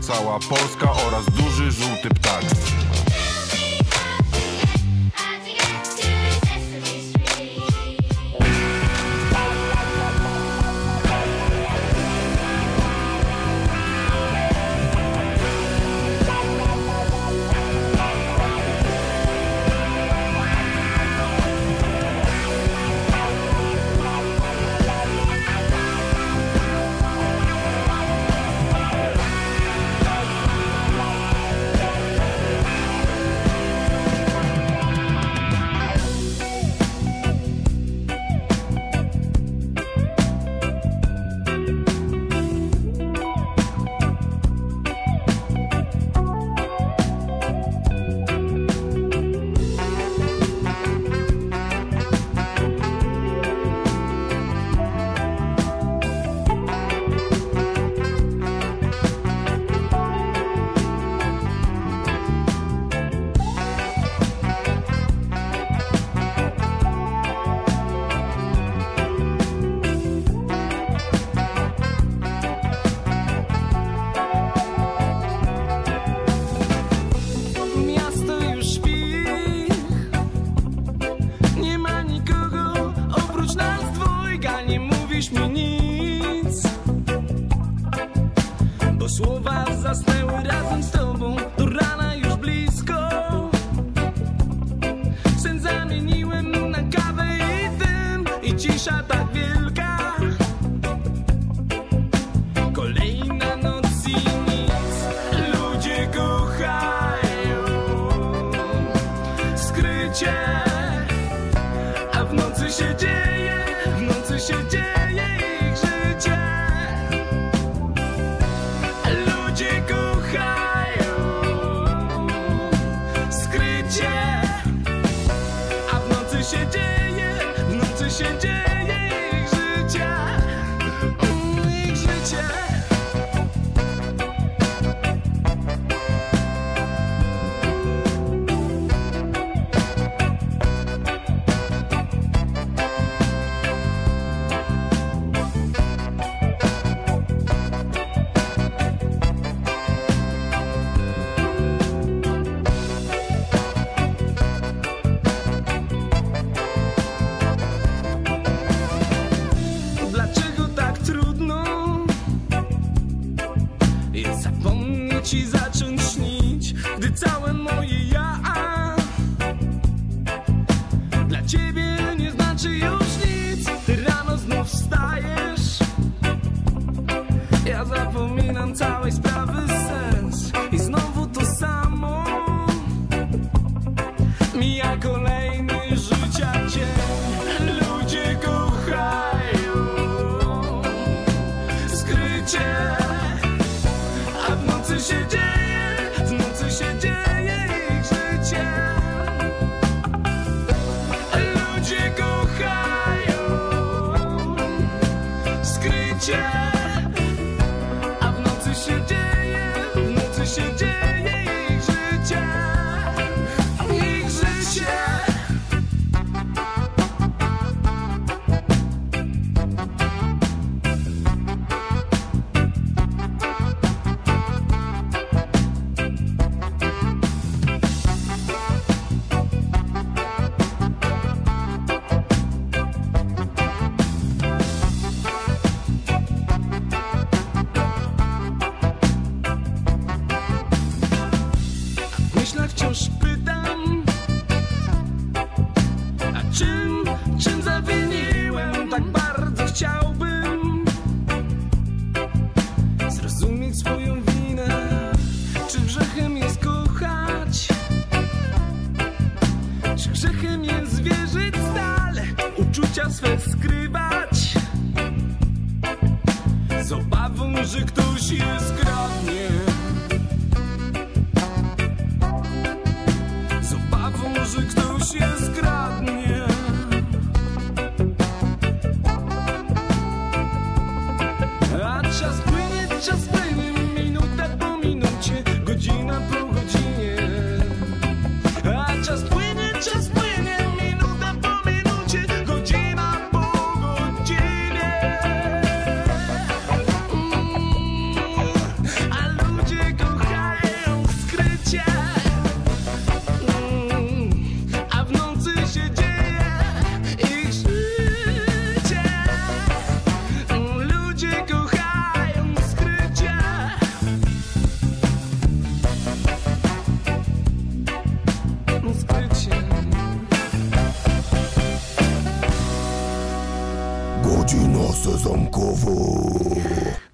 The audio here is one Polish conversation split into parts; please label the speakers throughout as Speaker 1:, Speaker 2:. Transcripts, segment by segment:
Speaker 1: Cała Polska oraz duży żółty ptak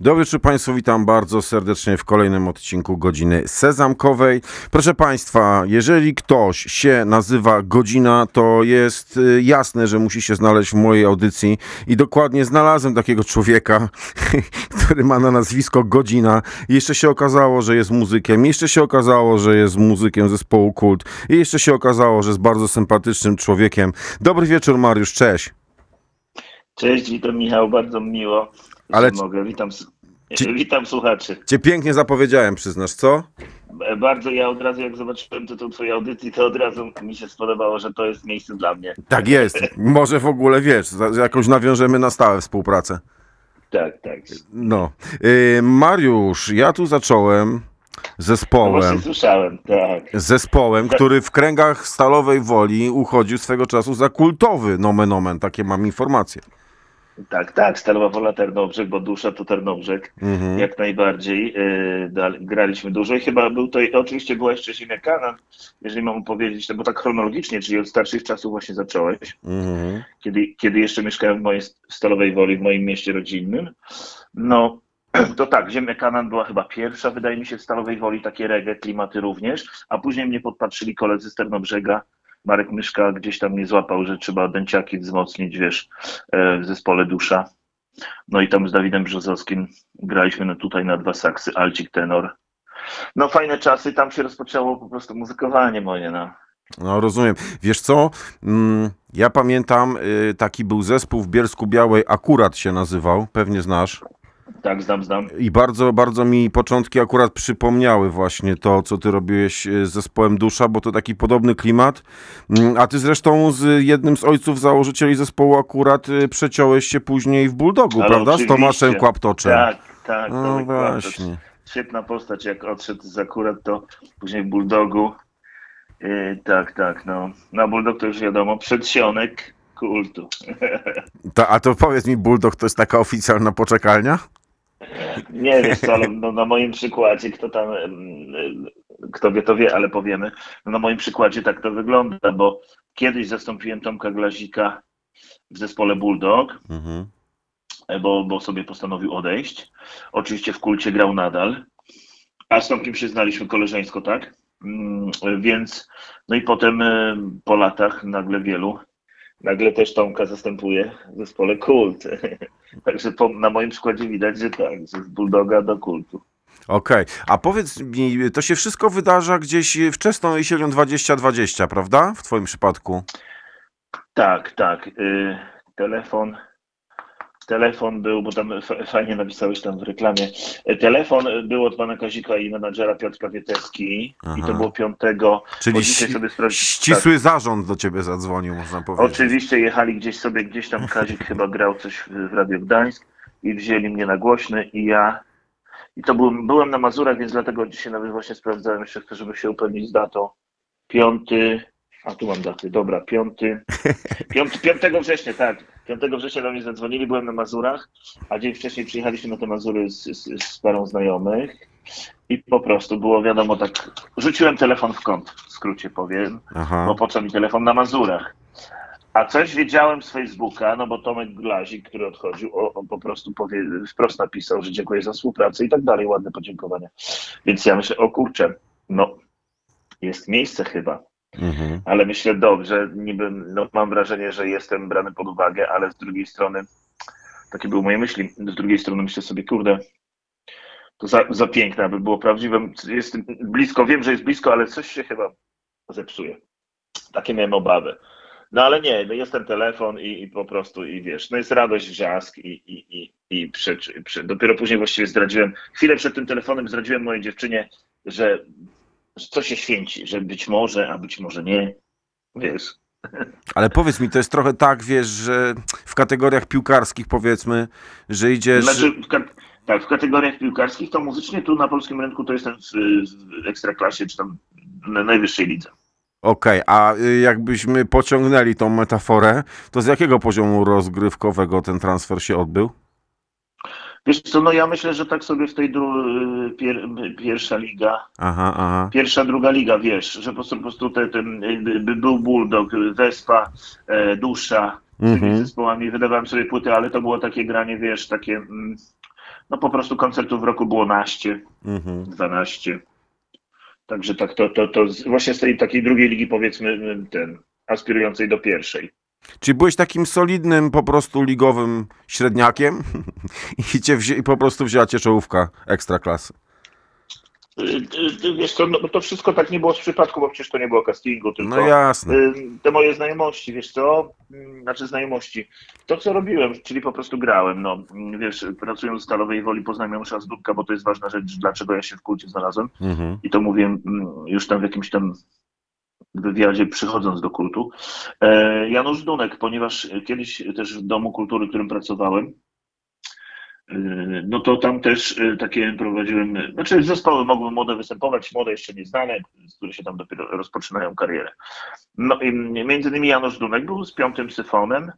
Speaker 2: Dobry wieczór Państwu, witam bardzo serdecznie w kolejnym odcinku Godziny Sezamkowej. Proszę Państwa, jeżeli ktoś się nazywa Godzina, to jest y, jasne, że musi się znaleźć w mojej audycji i dokładnie znalazłem takiego człowieka, który ma na nazwisko Godzina. Jeszcze się okazało, że jest muzykiem, jeszcze się okazało, że jest muzykiem zespołu Kult i jeszcze się okazało, że jest bardzo sympatycznym człowiekiem. Dobry wieczór Mariusz, cześć.
Speaker 3: Cześć, witam Michał, bardzo miło.
Speaker 2: Ale
Speaker 3: mogę. Witam, s-
Speaker 2: Ci-
Speaker 3: witam słuchaczy.
Speaker 2: Cię pięknie zapowiedziałem, przyznasz, co?
Speaker 3: B- Bardzo ja od razu, jak zobaczyłem tytuł twojej audycji, to od razu mi się spodobało, że to jest miejsce dla mnie.
Speaker 2: Tak jest. Może w ogóle wiesz, jakąś nawiążemy na stałe współpracę.
Speaker 3: Tak, tak.
Speaker 2: No. Yy, Mariusz, ja tu zacząłem
Speaker 3: No
Speaker 2: zespołem.
Speaker 3: właśnie słyszałem, tak.
Speaker 2: Zespołem, który w kręgach stalowej woli uchodził swego czasu za kultowy nomen omen. Takie mam informacje.
Speaker 3: Tak, tak, Stalowa Wola Tarnobrzeg, bo dusza to Tarnobrzeg,
Speaker 2: Mhm.
Speaker 3: jak najbardziej. Yy, graliśmy dużo i chyba był to, oczywiście była jeszcze Ziemia Kanan, jeżeli mam powiedzieć, no bo tak chronologicznie, czyli od starszych czasów właśnie zacząłeś.
Speaker 2: Mhm.
Speaker 3: kiedy, kiedy jeszcze mieszkałem w mojej Stalowej Woli, w moim mieście rodzinnym. No, to tak, Ziemia Kanan była chyba pierwsza, wydaje mi się, w Stalowej Woli, takie reggae, klimaty również, a później mnie podpatrzyli koledzy z Ternobrzega, Marek Myszka gdzieś tam mnie złapał, że trzeba dęciaki wzmocnić, wiesz, e, w zespole Dusza. No i tam z Dawidem Brzozowskim graliśmy no tutaj na dwa saksy, alcik, tenor. No fajne czasy, tam się rozpoczęło po prostu muzykowanie moje, no.
Speaker 2: No rozumiem. Wiesz co? Mm, ja pamiętam, y, taki był zespół w Bielsku Białej, akurat się nazywał, pewnie znasz.
Speaker 3: Tak, znam, znam.
Speaker 2: I bardzo, bardzo mi początki akurat przypomniały właśnie to, co ty robiłeś e, z zespołem Dusza, bo to taki podobny klimat. Mm, A ty zresztą z jednym z ojców założycieli zespołu akurat e, przeciąłeś się później w Bulldogu,
Speaker 3: Ale
Speaker 2: prawda? Z
Speaker 3: oczywiście.
Speaker 2: Tomaszem Kłaptoczem.
Speaker 3: Tak, tak.
Speaker 2: No
Speaker 3: Tomek Kłaptocz.
Speaker 2: właśnie.
Speaker 3: Świetna postać, jak odszedł z akurat to później w Bulldogu. Yy, tak, tak, no. Na Bulldog to już wiadomo, przedsionek kultu.
Speaker 2: Ta, a to powiedz mi, Bulldog to jest taka oficjalna poczekalnia?
Speaker 3: Nie wiesz co, ale no, na moim przykładzie, kto tam, kto wie, to wie, ale powiemy. No, na moim przykładzie tak to wygląda, bo kiedyś zastąpiłem Tomka Glazika w zespole Bulldog,
Speaker 2: Mhm.
Speaker 3: bo, bo sobie postanowił odejść. Oczywiście w kulcie grał nadal, a z Tomkiem się znaliśmy koleżeńsko, tak? Mm, Więc, no i potem po latach nagle wielu, nagle też Tomka zastępuje w zespole kult. Także po, na moim przykładzie widać, że tak, że z Bulldoga do kultu.
Speaker 2: Okej, a powiedz mi, to się wszystko wydarza gdzieś wczesną jesienią 2020, prawda? W twoim przypadku.
Speaker 3: Tak, tak. Y, telefon. Telefon był, bo tam fajnie napisałeś tam w reklamie. Y, Telefon był od pana Kazika i menadżera Piotrka Wieteski i
Speaker 2: Aha.
Speaker 3: to było piątego.
Speaker 2: Czyli
Speaker 3: sobie sprawdzi-
Speaker 2: ścisły zarząd do ciebie zadzwonił, można powiedzieć.
Speaker 3: Oczywiście jechali gdzieś sobie, gdzieś tam Kazik chyba grał coś w w Radio Gdańsk i wzięli mnie na głośny i ja i to byłem, byłem na Mazurach, więc dlatego dzisiaj nawet właśnie sprawdzałem jeszcze, chcę, żeby się upewnić z datą. Piąty, a tu mam daty, dobra, piąty, piąty 5 września, tak, 5 września do mnie zadzwonili, byłem na Mazurach, a dzień wcześniej przyjechaliśmy na te Mazury z, z, z parą znajomych i po prostu było wiadomo tak, rzuciłem telefon w kąt, w skrócie powiem,
Speaker 2: Aha.
Speaker 3: bo po co mi telefon na Mazurach? A coś wiedziałem z Facebooka, no bo Tomek Glazik, który odchodził, on po prostu powie, wprost napisał, że dziękuję za współpracę i tak dalej, ładne podziękowania. Więc ja myślę, o kurczę, no jest miejsce chyba,
Speaker 2: Mhm.
Speaker 3: ale myślę, dobrze, niby, no mam wrażenie, że jestem brany pod uwagę, ale z drugiej strony, takie były moje myśli, z drugiej strony myślę sobie, kurde, to za, za piękne, aby było prawdziwe, jest blisko, wiem, że jest blisko, ale coś się chyba zepsuje. Takie miałem obawy. No ale nie, no jest ten telefon i, i po prostu, i wiesz, no jest radość, wrzask i, i, i, i przy, przy, dopiero później właściwie zdradziłem, chwilę przed tym telefonem zdradziłem mojej dziewczynie, że, coś się święci, że być może, a być może nie, wiesz.
Speaker 2: Ale powiedz mi, to jest trochę tak, wiesz, że w kategoriach piłkarskich powiedzmy, że idziesz...
Speaker 3: Znaczy, w, tak, w kategoriach piłkarskich to muzycznie tu na polskim rynku to jestem w, w ekstraklasie, czy tam na najwyższej lidze.
Speaker 2: Okej, a y, jakbyśmy pociągnęli tą metaforę, to z jakiego poziomu rozgrywkowego ten transfer się odbył?
Speaker 3: Wiesz co, no ja myślę, że tak sobie w tej dru- pier, pierwsza liga,
Speaker 2: Aha, aha.
Speaker 3: pierwsza, druga liga, wiesz, że po prostu, po prostu te, ten, by- był Bulldog, Wespa, e, Dusza, tymi
Speaker 2: Mhm.
Speaker 3: zespołami, wydawałem sobie płyty, ale to było takie granie, wiesz, takie, mm, no po prostu koncertów w roku było naście,
Speaker 2: Mhm.
Speaker 3: 12. Także tak, to, to, to z, właśnie z tej takiej drugiej ligi, powiedzmy, y, ten, aspirującej do pierwszej.
Speaker 2: Czyli byłeś takim solidnym, po prostu ligowym średniakiem i cię i po prostu wzięła cię czołówka ekstraklasy.
Speaker 3: Y, y, Wiesz co, no, to wszystko tak nie było z przypadku, bo przecież to nie było castingu, tylko
Speaker 2: No jasne.
Speaker 3: y, te moje znajomości, wiesz co, Mm, znaczy znajomości, to co robiłem, czyli po prostu grałem, no, Mm, wiesz, pracując w Stalowej Woli poznałem Janusza Zdubka, bo to jest ważna rzecz, dlaczego ja się w kulcie znalazłem
Speaker 2: Mhm.
Speaker 3: i to mówiłem mm, już tam w jakimś tam wywiadzie przychodząc do kultu. E, Janusz Dunek, ponieważ kiedyś też w Domu Kultury, w którym pracowałem, e, no to tam też e, takie prowadziłem, znaczy zespoły mogły młode występować, młode jeszcze nieznane, które się tam dopiero rozpoczynają karierę. No i między innymi Janusz Dunek był z piątym syfonem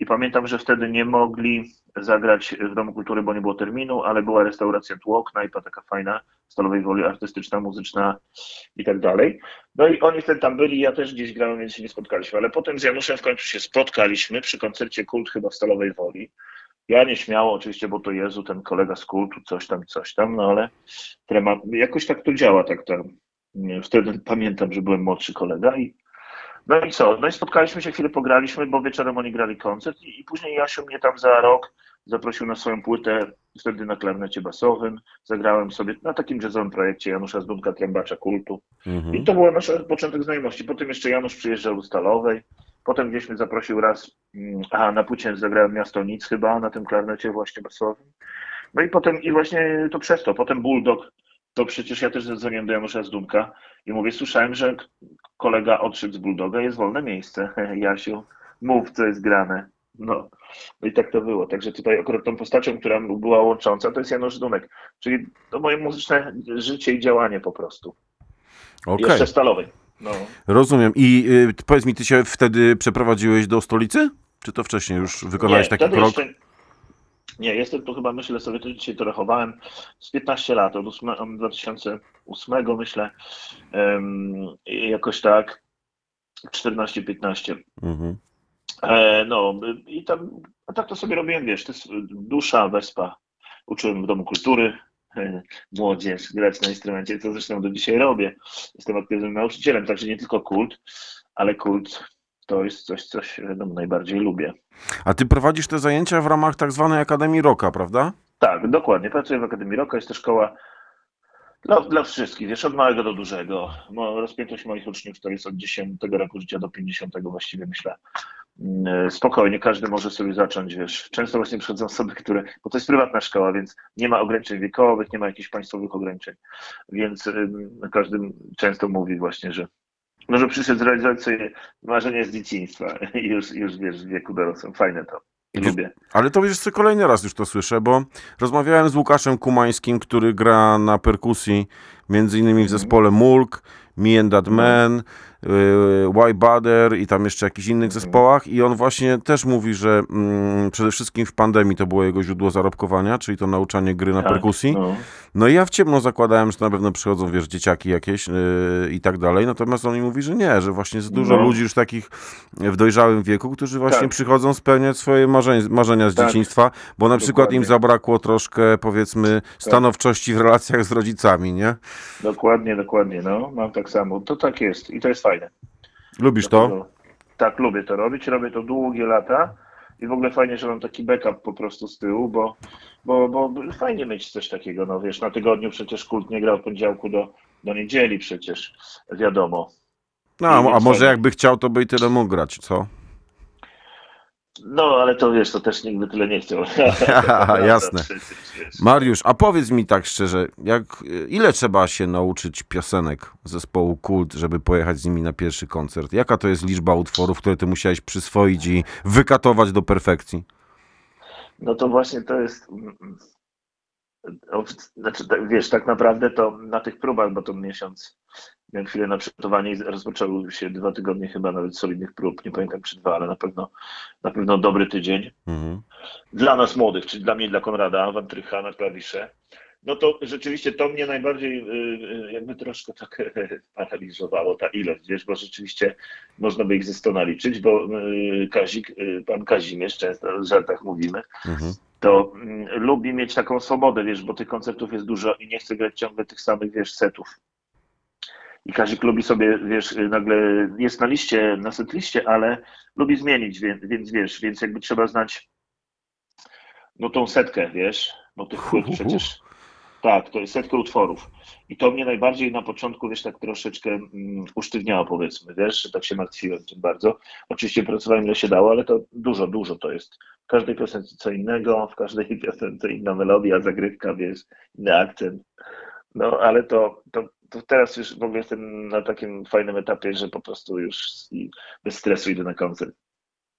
Speaker 3: i pamiętam, że wtedy nie mogli zagrać w Domu Kultury, bo nie było terminu, ale była restauracja Tło, knajpa taka fajna, Stalowej Woli artystyczna, muzyczna i tak dalej. No i oni wtedy tam byli, ja też gdzieś grałem, więc się nie spotkaliśmy, ale potem z Januszem w końcu się spotkaliśmy przy koncercie Kult chyba w Stalowej Woli. Ja nieśmiało oczywiście, bo to Jezu, ten kolega z kultu, coś tam, coś tam, no ale trema, jakoś tak to działa, tak tam. Wtedy pamiętam, że byłem młodszy kolega i no i co? No i spotkaliśmy się, chwilę pograliśmy, bo wieczorem oni grali koncert i, i później Jasiu mnie tam za rok zaprosił na swoją płytę, wtedy na klarnecie basowym. Zagrałem sobie na takim jazzowym projekcie Janusza Zdunka, trębacza kultu. I
Speaker 2: Mhm.
Speaker 3: to był nasz początek znajomości. Potem jeszcze Janusz przyjeżdżał do Stalowej. Potem gdzieś mnie zaprosił raz, mm, aha, na płycie zagrałem Miasto Nic chyba, na tym klarnecie właśnie basowym. No i potem, i właśnie to przez to, potem Bulldog, to przecież ja też zadzwoniłem do Janusza Zdunka i mówię, słyszałem, że kolega odszedł z Bulldoga, jest wolne miejsce. Jasiu, mów, co jest grane. No. no i tak to było. Także tutaj akurat tą postacią, która była łącząca, to jest Janusz Dunek. Czyli to moje muzyczne życie i działanie po prostu.
Speaker 2: Okej,
Speaker 3: Jeszcze stalowej. No.
Speaker 2: rozumiem. I y, powiedz mi, ty się wtedy przeprowadziłeś do stolicy? Czy to wcześniej już wykonałeś taki
Speaker 3: wtedy
Speaker 2: krok?
Speaker 3: jeszcze- Nie, jestem tu chyba, myślę sobie, to dzisiaj to rachowałem, z 15 lat, od 8, 2008 myślę, i jakoś tak, 14-15.
Speaker 2: Mhm.
Speaker 3: E, no i tam, a tak to sobie robiłem, wiesz, to jest dusza, wespa. Uczyłem w Domu Kultury, e, młodzież, grać na instrumencie, co zresztą do dzisiaj robię. Jestem aktywnym nauczycielem, także nie tylko kult, ale kult to jest coś, coś no, najbardziej lubię.
Speaker 2: A ty prowadzisz te zajęcia w ramach tak zwanej Akademii Rocka, prawda?
Speaker 3: Tak, dokładnie. Pracuję w Akademii Roka, jest to szkoła dla, dla wszystkich, wiesz, od małego do dużego. Rozpiętość moich uczniów to jest od 10 roku życia do 50 właściwie myślę. Mm, Spokojnie, każdy może sobie zacząć, wiesz. Często właśnie przychodzą osoby, które, bo to jest prywatna szkoła, więc nie ma ograniczeń wiekowych, nie ma jakichś państwowych ograniczeń, więc każdy często mówi właśnie, że no, że przyszedł zrealizować sobie marzenie z dzieciństwa i już, już wiesz, w wieku dorosłym. Fajne to. Lubię.
Speaker 2: Ale to wiesz co, kolejny raz już to słyszę, bo rozmawiałem z Łukaszem Kumańskim, który gra na perkusji, między innymi w zespole Mulk, Me and That Man, y, Y Bader i tam jeszcze jakichś innych zespołach i on właśnie też mówi, że mm, przede wszystkim w pandemii to było jego źródło zarobkowania, czyli to nauczanie gry na
Speaker 3: Tak,
Speaker 2: perkusji.
Speaker 3: no.
Speaker 2: No i ja w ciemno zakładałem, że na pewno przychodzą, wiesz, dzieciaki jakieś yy, i tak dalej, natomiast on mi mówi, że nie, że właśnie jest dużo
Speaker 3: No.
Speaker 2: ludzi już takich w dojrzałym wieku, którzy właśnie
Speaker 3: Tak.
Speaker 2: przychodzą spełniać swoje marzeń, marzenia z
Speaker 3: Tak.
Speaker 2: dzieciństwa, bo na przykład im zabrakło troszkę, powiedzmy, stanowczości w relacjach z rodzicami, nie?
Speaker 3: Dokładnie, dokładnie, no, mam tak samo. To tak jest i to jest fajne.
Speaker 2: Lubisz to?
Speaker 3: Tak, lubię to robić, robię to długie lata i w ogóle fajnie, że mam taki backup po prostu z tyłu, bo, bo, bo fajnie mieć coś takiego, no wiesz, na tygodniu przecież kult nie grał od poniedziałku do, do niedzieli przecież, wiadomo.
Speaker 2: No, a, a może jakby chciał, to by i tyle mógł grać, co?
Speaker 3: No, ale to wiesz, to też nikt by tyle nie chciał.
Speaker 2: Jasne. Mariusz, a powiedz mi tak szczerze, jak, ile trzeba się nauczyć piosenek zespołu Kult, żeby pojechać z nimi na pierwszy koncert? Jaka to jest liczba utworów, które ty musiałeś przyswoić i wykatować do perfekcji?
Speaker 3: No to właśnie to jest. mm, mm, Znaczy, tak, wiesz, tak naprawdę to na tych próbach, bo to miesiąc, miałem chwilę na przygotowanie i rozpoczęły się dwa tygodnie chyba nawet solidnych prób, nie pamiętam czy dwa, ale na pewno, na pewno dobry tydzień.
Speaker 2: Mhm.
Speaker 3: Dla nas młodych, czyli dla mnie i dla Konrada Wantrycha na klawisze. no to rzeczywiście to mnie najbardziej y, y, jakby troszkę tak paraliżowało ta ilość, wiesz, bo rzeczywiście można by ich ze 100 naliczyć, bo y, Kazik, pan Kazimierz, często w żartach mówimy,
Speaker 2: Mhm.
Speaker 3: to mm, lubi mieć taką swobodę, wiesz, bo tych koncertów jest dużo i nie chce grać ciągle tych samych, wiesz, setów. I Kazik lubi sobie, wiesz, nagle jest na liście, na setliście, ale lubi zmienić, więc, więc wiesz, więc jakby trzeba znać no tą setkę, wiesz, bo tych płyt przecież tak, to jest setka utworów. I to mnie najbardziej na początku, wiesz, tak troszeczkę mm, usztywniało, powiedzmy, wiesz, tak się martwiłem tym bardzo. Oczywiście pracowałem ile się dało, ale to dużo, dużo to jest. W każdej piosence co innego, w każdej piosence inna melodia, zagrywka, wiesz, inny akcent. No, ale to, to teraz już w ogóle jestem na takim fajnym etapie, że po prostu już bez stresu idę na koncert.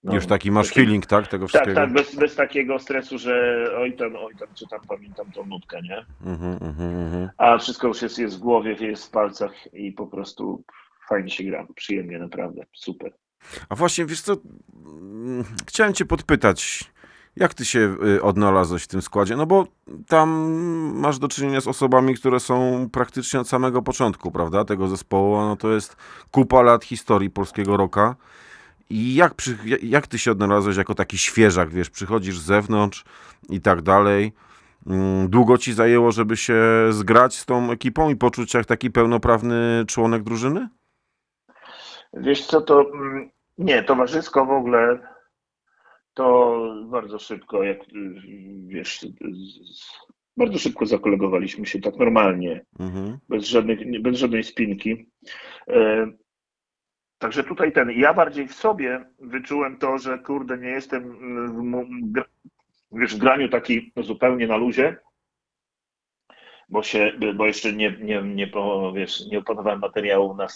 Speaker 3: No,
Speaker 2: Już taki masz
Speaker 3: taki-
Speaker 2: feeling, tak? Tego
Speaker 3: Tak,
Speaker 2: wszystkiego?
Speaker 3: tak, bez, bez takiego stresu, że oj tam, oj tam, czy tam pamiętam tą nutkę, nie?
Speaker 2: Mhm, mhm, mhm.
Speaker 3: A wszystko już jest, jest w głowie, jest w palcach i po prostu fajnie się gra, przyjemnie naprawdę, super.
Speaker 2: A właśnie, wiesz co, mm, chciałem cię podpytać, jak ty się y, odnalazłeś w tym składzie? No bo tam masz do czynienia z osobami, które są praktycznie od samego początku, prawda, tego zespołu, no to jest kupa lat historii polskiego rocka. I jak, przy, jak ty się odnalazłeś jako taki świeżak, wiesz, przychodzisz z zewnątrz i tak dalej. Mm, Długo ci zajęło, żeby się zgrać z tą ekipą i poczuć się jak taki pełnoprawny członek drużyny?
Speaker 3: Wiesz co, to mm, nie, towarzysko w ogóle to bardzo szybko, jak wiesz, bardzo szybko zakolegowaliśmy się tak normalnie.
Speaker 2: Mhm.
Speaker 3: bez, żadnych, bez żadnej spinki. E, Także tutaj ten, ja bardziej w sobie wyczułem to, że kurde, nie jestem w, wiesz, w graniu taki zupełnie na luzie, bo się, bo jeszcze nie, nie, nie, po- wiesz, nie opanowałem materiału na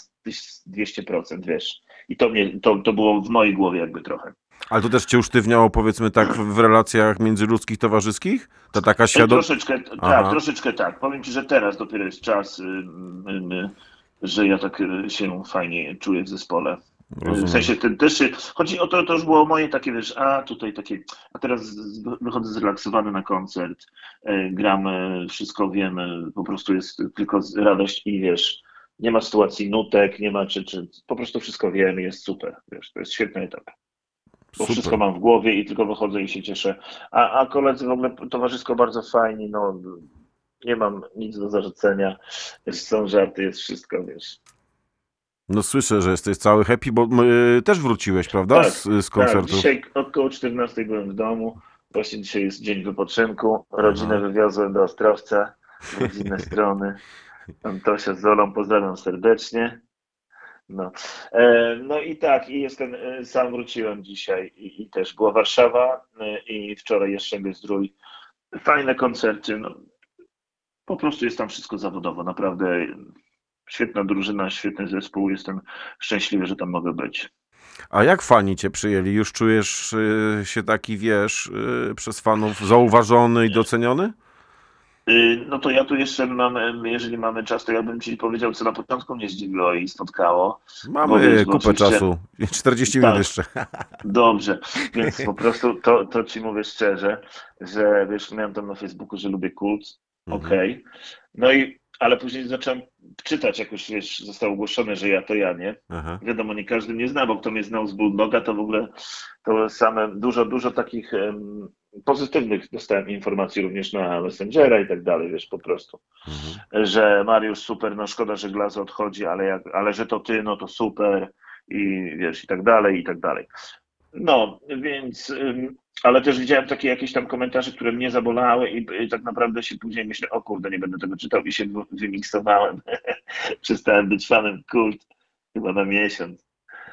Speaker 3: 200%, wiesz. I to mnie, to, to było w mojej głowie jakby trochę.
Speaker 2: Ale to też cię usztywniało, powiedzmy tak, w relacjach międzyludzkich, towarzyskich? To taka świadomość.
Speaker 3: Troszeczkę,
Speaker 2: Aha.
Speaker 3: tak, troszeczkę tak. Powiem Ci, że teraz dopiero jest czas, y, y, y, że ja tak y, się fajnie czuję w zespole. W sensie ten też się, chodzi o to, to już było moje takie, wiesz, a tutaj takie, a teraz z- wychodzę zrelaksowany na koncert, e, gramy, wszystko wiemy, po prostu jest tylko z- radość i wiesz, nie ma sytuacji nutek, nie ma czy, czy po prostu wszystko wiemy, jest super, wiesz, to jest świetny etap. Bo
Speaker 2: Super.
Speaker 3: wszystko mam w głowie i tylko wychodzę i się cieszę. A, a koledzy w ogóle towarzysko bardzo fajni, no nie mam nic do zarzucenia, są żarty, jest wszystko, wiesz.
Speaker 2: No słyszę, że jesteś cały happy, bo y, też wróciłeś, prawda?
Speaker 3: Tak,
Speaker 2: z, z
Speaker 3: Tak,
Speaker 2: koncertów.
Speaker 3: dzisiaj około 14 byłem w domu. Właśnie dzisiaj jest dzień wypoczynku. Rodzinę wywiozłem do Ostrowca, z innej strony. Antosia z Zolą, pozdrawiam serdecznie. No. E, no i tak, i jestem, e, sam wróciłem dzisiaj i, i też była Warszawa e, i wczoraj jeszcze Zdrój. Fajne koncerty, no. Po prostu jest tam wszystko zawodowo, naprawdę świetna drużyna, świetny zespół, jestem szczęśliwy, że tam mogę być.
Speaker 2: A jak fani cię przyjęli? Już czujesz się taki, wiesz, przez fanów zauważony i doceniony?
Speaker 3: Y, No to ja tu jeszcze mam, jeżeli mamy czas, to ja bym ci powiedział, co na początku mnie zdziwiło i spotkało.
Speaker 2: Mamy
Speaker 3: Bo wiesz, bo
Speaker 2: kupę
Speaker 3: oczywiście-
Speaker 2: czasu. 40 minut
Speaker 3: Tak.
Speaker 2: jeszcze.
Speaker 3: Dobrze, więc po prostu to, to ci mówię szczerze, że wiesz, miałem tam na Facebooku, że lubię kult,
Speaker 2: Mhm.
Speaker 3: okej. No i, ale później zacząłem czytać, jak już wiesz, zostało ogłoszone, że ja to ja, nie?
Speaker 2: Aha.
Speaker 3: Wiadomo, nie każdy mnie zna, bo kto mnie znał z Bulldoga, to w ogóle to same, dużo, dużo takich em, pozytywnych dostałem informacji również na Messengera i tak dalej, wiesz, po prostu.
Speaker 2: Mhm.
Speaker 3: że Mariusz super, no szkoda, że Glazo odchodzi, ale, jak, ale że to ty, no to super i wiesz, i tak dalej, i tak dalej. No, więc, ale też widziałem takie jakieś tam komentarze, które mnie zabolały i, i tak naprawdę się później myślę, o kurde, nie będę tego czytał i się wy- wymiksowałem. Przestałem być fanem kult chyba na miesiąc,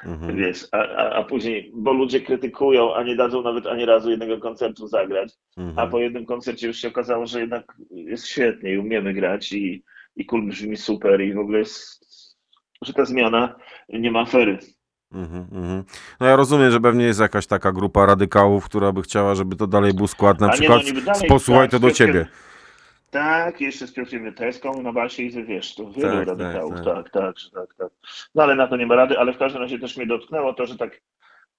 Speaker 2: Mhm.
Speaker 3: wiesz, a, a, a później, bo ludzie krytykują, a nie dadzą nawet ani razu jednego koncertu zagrać, a
Speaker 2: Mhm.
Speaker 3: po jednym koncercie już się okazało, że jednak jest świetnie i umiemy grać i, i kul brzmi super i w ogóle jest, że ta zmiana nie ma afery.
Speaker 2: Mhm, mhm. No ja rozumiem, że pewnie jest jakaś taka grupa radykałów, która by chciała, żeby to dalej był skład, na
Speaker 3: A nie,
Speaker 2: przykład
Speaker 3: no niby dalej,
Speaker 2: posłuchaj
Speaker 3: tak,
Speaker 2: to do ciebie.
Speaker 3: Tak, jeszcze z Piotrem Wieteską na basie i ze wiesz, to wielu
Speaker 2: Tak, tak,
Speaker 3: radykałów,
Speaker 2: tak.
Speaker 3: tak, tak, że tak, tak. No ale na to nie ma rady, ale w każdym razie też mnie dotknęło to, że tak,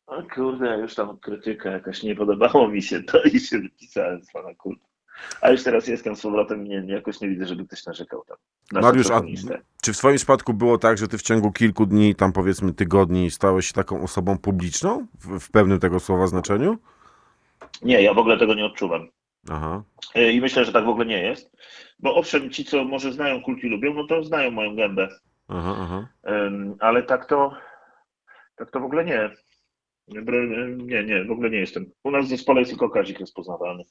Speaker 3: o kurde, już tam krytyka jakaś nie podobało mi się to i się wypisałem z pana kultu. A już teraz jestem z powrotem, nie, jakoś nie widzę, żeby ktoś narzekał tam. Na
Speaker 2: Mariusz, a czy w swoim przypadku było tak, że ty w ciągu kilku dni, tam powiedzmy tygodni, stałeś się taką osobą publiczną? W, w pewnym tego słowa znaczeniu?
Speaker 3: Nie, ja w ogóle tego nie odczuwam.
Speaker 2: Aha.
Speaker 3: E, I myślę, że tak w ogóle nie jest. Bo owszem, ci, co może znają kult i lubią, no to znają moją gębę.
Speaker 2: Aha, aha.
Speaker 3: Ale tak to, tak to w ogóle nie. Br- Nie, nie, w ogóle nie jestem. U nas w zespole jest tylko Kazik rozpoznawalny.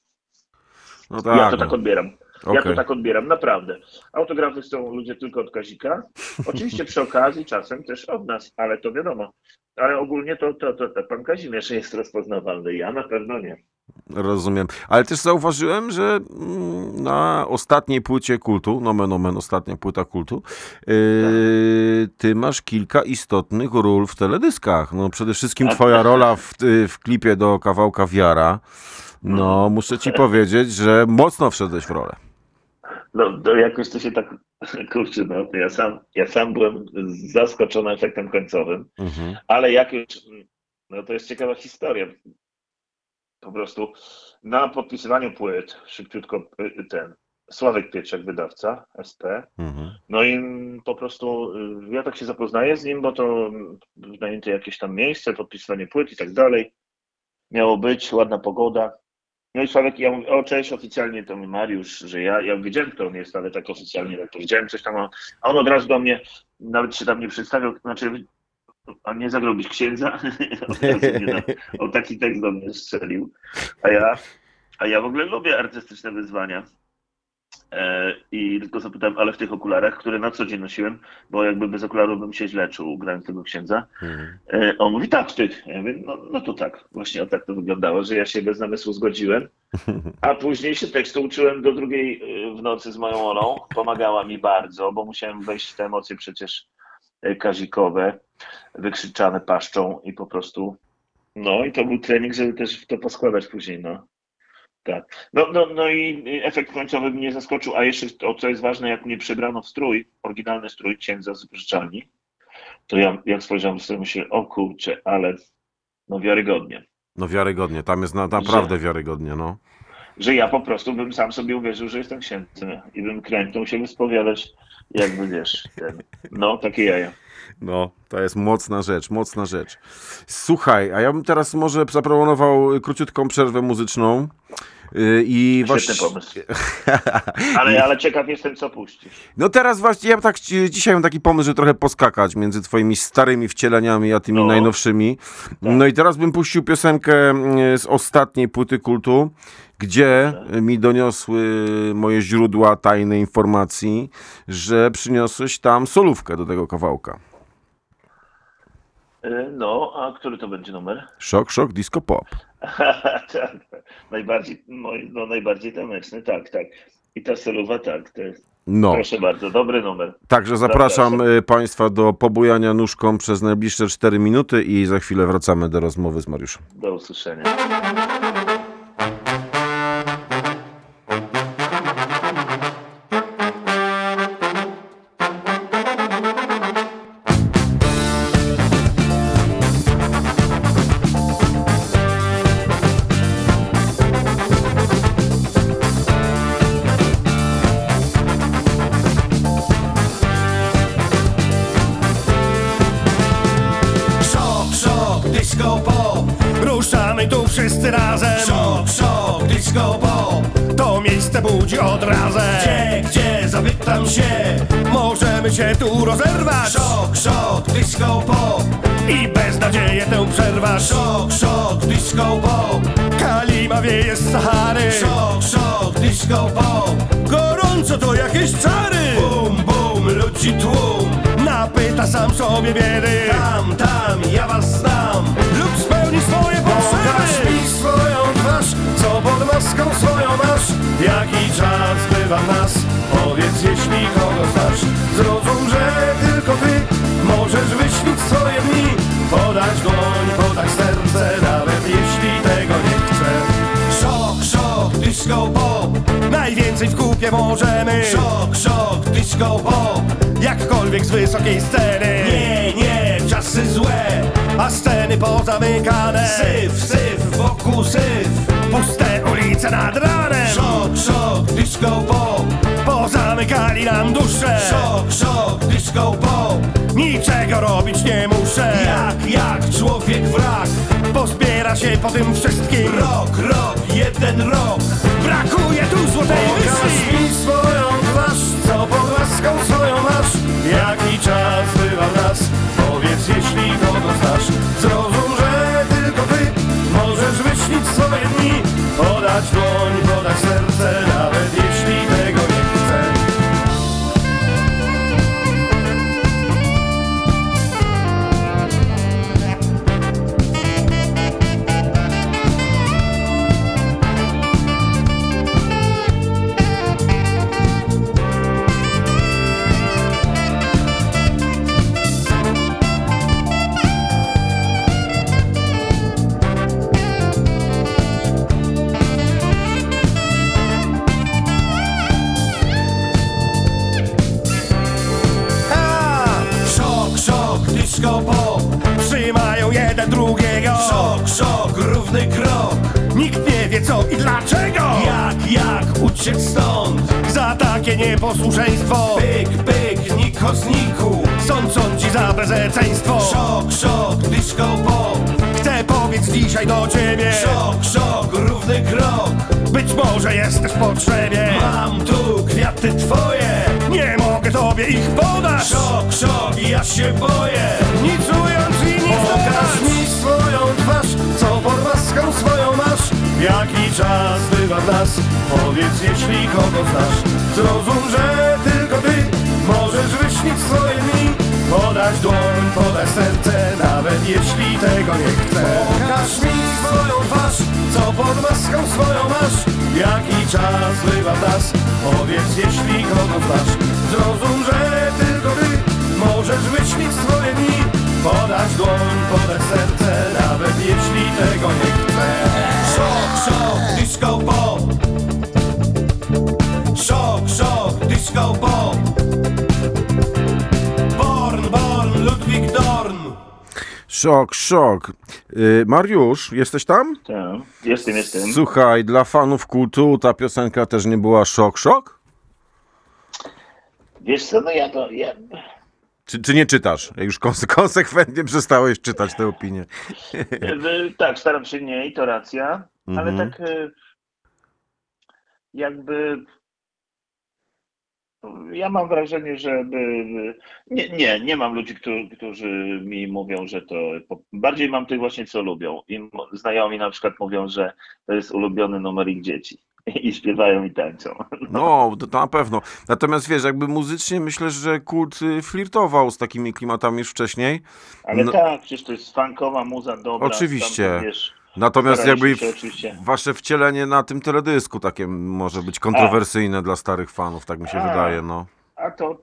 Speaker 2: No tak.
Speaker 3: ja to
Speaker 2: no.
Speaker 3: tak odbieram. Ja
Speaker 2: Okej.
Speaker 3: to tak odbieram, naprawdę. Autografy są ludzie tylko od Kazika. Oczywiście przy okazji czasem też od nas, ale to wiadomo. Ale ogólnie to, to, to, to pan Kazimierz jest rozpoznawalny. Ja na pewno nie.
Speaker 2: Rozumiem. Ale też zauważyłem, że mm, na ostatniej płycie kultu, nomen omen, ostatnia płyta kultu, yy, ty masz kilka istotnych ról w teledyskach. No przede wszystkim
Speaker 3: A-
Speaker 2: twoja rola w, y, w klipie do kawałka Wiara. No, muszę ci powiedzieć, że mocno wszedłeś w rolę.
Speaker 3: No, to jakoś to się tak, kurczę, no, to ja sam, ja sam byłem zaskoczony efektem końcowym.
Speaker 2: Mhm.
Speaker 3: Ale jak już, no to jest ciekawa historia. Po prostu na podpisywaniu płyt, szybciutko y, ten, Sławek Pieczek, wydawca, SP,
Speaker 2: Mhm.
Speaker 3: no i po prostu y, ja tak się zapoznaję z nim, bo to wynajęte jakieś tam miejsce, podpisywanie płyt i tak dalej. Miało być, ładna pogoda. No i Sławek, ja mówię, o cześć, oficjalnie to mi Mariusz, że ja, ja wiedziałem, kto on jest, ale tak oficjalnie tak powiedziałem coś tam, a a on od razu do mnie, nawet się tam nie przedstawiał, znaczy, a nie zagrał być księdza, o taki tekst do mnie strzelił, a ja, a ja w ogóle lubię artystyczne wyzwania. E, I tylko zapytałem, ale w tych okularach, które na co dzień nosiłem, bo jakby bez okularów bym się źle czuł, grając tego księdza.
Speaker 2: Mhm.
Speaker 3: E, On mówi, tak, w tych. Ja mówię, no, no to tak, właśnie o tak to wyglądało, że ja się bez namysłu zgodziłem. A później się tekstu uczyłem do drugiej e, w nocy z moją Olą. Pomagała mi bardzo, bo musiałem wejść w te emocje przecież kazikowe, wykrzyczane paszczą i po prostu. No i to był trening, żeby też w to poskładać później, no. Tak. No, no, no i efekt końcowy mnie zaskoczył, a jeszcze to, co jest ważne, jak mnie przebrano w strój, oryginalny strój księdza z wypożyczalni, to ja jak spojrzałem sobie myślę, o kurczę, ale no wiarygodnie.
Speaker 2: No wiarygodnie, tam jest na, naprawdę wiarygodnie, no.
Speaker 3: Że ja po prostu bym sam sobie uwierzył, że jestem księdzem i bym kręgnął się wyspowiadać, jakby wiesz, no takie jaja.
Speaker 2: No, to jest mocna rzecz, mocna rzecz. Słuchaj, a ja bym teraz może zaproponował króciutką przerwę muzyczną. Yy, I właśnie.
Speaker 3: pomysł. Ale, ale ciekaw jestem, co puścisz.
Speaker 2: No teraz właśnie, ja tak dzisiaj mam taki pomysł, że trochę poskakać między twoimi starymi wcieleniami, a tymi
Speaker 3: No.
Speaker 2: najnowszymi. No i teraz bym puścił piosenkę mm, z ostatniej płyty kultu, gdzie mi doniosły moje źródła tajnej informacji, że przyniosłeś tam solówkę do tego kawałka.
Speaker 3: Y, No, a który to będzie numer?
Speaker 2: Szok, szok, disco pop.
Speaker 3: tak, najbardziej, no, no najbardziej taneczny, tak, tak. I ta solowa, tak, to jest,
Speaker 2: No,
Speaker 3: proszę bardzo, dobry numer.
Speaker 2: także zapraszam y, Państwa do pobujania nóżką przez najbliższe 4 minuty i za chwilę wracamy do rozmowy z Mariuszem.
Speaker 3: Do usłyszenia.
Speaker 4: Się tu rozerwać. Szok, szok, disco pop. I bez nadziei tę przerwasz. Szok, szok, disco pop. Kalima wieje z Sahary. Szok, szok, disco pop. Gorąco to jakieś czary. Bum, bum, ludzi tłum. Napyta sam sobie biedy. Tam, tam, ja was znam. Lub spełni swoje potrzeby. Pokaż mi swoją twarz Co pod maską swoją masz. Jaki czas bywa nas nie możemy. Szok, szok, disco pop Jakkolwiek z wysokiej sceny. Nie, nie, czasy złe A sceny pozamykane. Syf, syf, wokół syf. Puste ulice nad ranem. Szok, szok, disco pop. Pozamykali nam dusze. Szok, szok, disco pop. Niczego robić nie muszę. Jak, jak człowiek wrak Pozbiera się po tym wszystkim. Rok, rok, jeden rok. Złotej myśli mi swoją twarz Co pod łaską swoją masz. Jaki czas bywa w nas? Powiedz jeśli kogo znasz jeśli kogo znasz. Zrozum, że tylko ty Możesz wyśnić swoje dni Podać dłoń, podać serce Nawet jeśli tego nie chcę Pokaż mi swoją twarz Co pod maską swoją masz. Jaki czas bywa w nas Powiedz jeśli kogo znasz. Zrozum, że tylko ty Możesz wyśnić swoje dni Podać dłoń, podać serce Nawet jeśli tego nie chcę Szok, szok, disco pop disco pop Born, born, Ludwig Dorn
Speaker 2: Szok, szok. Y, Mariusz, jesteś tam?
Speaker 3: Tak, jestem, jestem.
Speaker 2: Słuchaj, dla fanów kultu ta piosenka też nie była szok, szok?
Speaker 3: Wiesz co, no ja to, ja,
Speaker 2: Czy, czy nie czytasz? Jak już konse- konsekwentnie przestałeś czytać tę opinię.
Speaker 3: e, tak, staram się nie i to racja, ale
Speaker 2: Mhm.
Speaker 3: tak e, jakby ja mam wrażenie, że nie, nie, nie mam ludzi, którzy, którzy mi mówią, że to bardziej mam tych właśnie, co lubią. I znajomi na przykład mówią, że to jest ulubiony numer ich dzieci i śpiewają i tańczą.
Speaker 2: No, to, to na pewno. Natomiast wiesz, jakby muzycznie myślę, że kult y, flirtował z takimi klimatami już wcześniej.
Speaker 3: Ale
Speaker 2: No-
Speaker 3: tak, przecież to jest funkowa muza dobra.
Speaker 2: Oczywiście.
Speaker 3: Tam, wiesz,
Speaker 2: Natomiast jakby
Speaker 3: się oczywiście.
Speaker 2: wasze wcielenie na tym teledysku takie może być kontrowersyjne dla starych fanów, tak mi się
Speaker 3: A.
Speaker 2: wydaje, no.
Speaker 3: A to,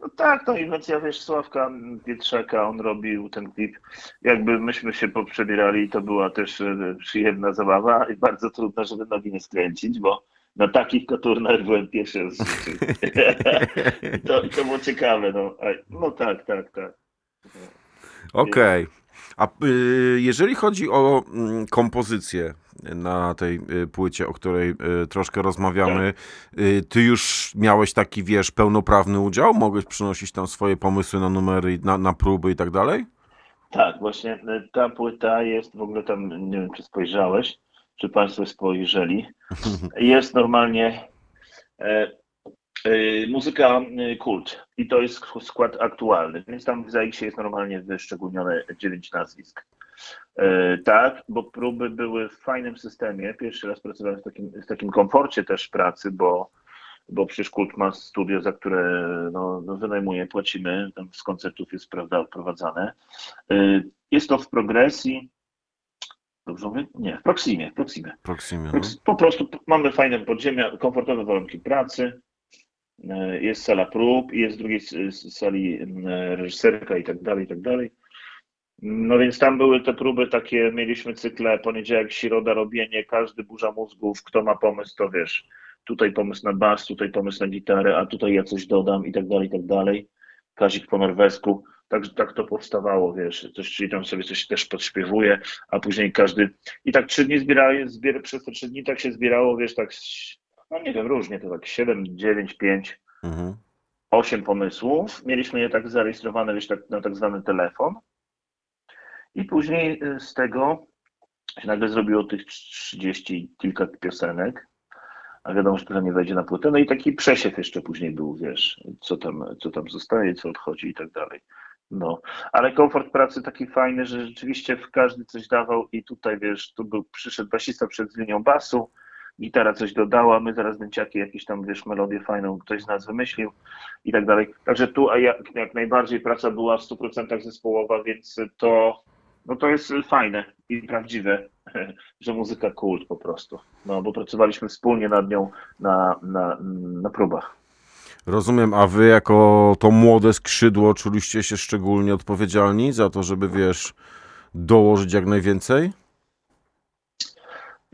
Speaker 3: no tak, to inwencja, wiesz, Sławka Pietrzaka, on robił ten klip, jakby myśmy się poprzebierali, to była też y, przyjemna zabawa i bardzo trudno, żeby nogi nie skręcić, bo na takich koturnach byłem pierwszy raz w życiu. to, to było ciekawe, no. A- No tak, tak, tak.
Speaker 2: Okej. A y, jeżeli chodzi o mm, kompozycję na tej y, płycie, o której y, troszkę rozmawiamy, ty już miałeś taki, wiesz, pełnoprawny udział? Mogłeś przynosić tam swoje pomysły na numery, na, na próby i tak dalej?
Speaker 3: Tak, właśnie ta płyta jest w ogóle tam, nie wiem czy spojrzałeś, czy Państwo spojrzeli, jest normalnie e, muzyka e, kult i to jest skład aktualny, więc tam w ZX jest normalnie wyszczególnione 9 nazwisk. E, tak, bo próby były w fajnym systemie. Pierwszy raz pracowałem w takim, w takim komforcie też pracy, bo, bo przecież kult ma studio, za które no, no wynajmuje, płacimy, tam z koncertów jest prawda prowadzane. E, Jest to w progresji. Dobrze mówię? Nie, w Proximie, Proximie.
Speaker 2: Proximie, no.
Speaker 3: Po prostu mamy fajne podziemia, komfortowe warunki pracy. E, Jest sala prób, jest z drugiej sali m, reżyserka i tak dalej, i tak dalej. No więc tam były te próby takie, mieliśmy cykle poniedziałek, środa, robienie, każdy burza mózgów, kto ma pomysł, to wiesz, tutaj pomysł na bas, tutaj pomysł na gitarę, a tutaj ja coś dodam i tak dalej, i tak dalej. Kazik po norwesku. Tak, tak to powstawało, wiesz, coś, czyli tam sobie coś też podśpiewuje, a później każdy i tak trzy dni zbierali, zbier, przez te trzy dni tak się zbierało, wiesz, tak, no nie wiem, różnie, to tak 7, 9, 5.
Speaker 2: Mhm.
Speaker 3: osiem pomysłów. Mieliśmy je tak zarejestrowane wiesz, tak, na tak zwany telefon. I później y, z tego się nagle zrobiło tych 30 kilka piosenek. A wiadomo, że to nie wejdzie na płytę. No i taki przesiew jeszcze później był, wiesz, co tam, co tam zostaje, co odchodzi i tak dalej. No, ale komfort pracy taki fajny, że rzeczywiście w każdy coś dawał i tutaj, wiesz, tu był, przyszedł basista przed linią basu, gitara coś dodała, my zaraz dęciaki jakieś tam, wiesz, melodię fajną ktoś z nas wymyślił i tak dalej. Także tu a jak, jak najbardziej praca była w 100% zespołowa, więc to, no to jest fajne i prawdziwe, że muzyka kult po prostu. No, bo pracowaliśmy wspólnie nad nią na, na, na próbach.
Speaker 2: Rozumiem, a wy jako to młode skrzydło czuliście się szczególnie odpowiedzialni za to, żeby, wiesz, dołożyć jak najwięcej?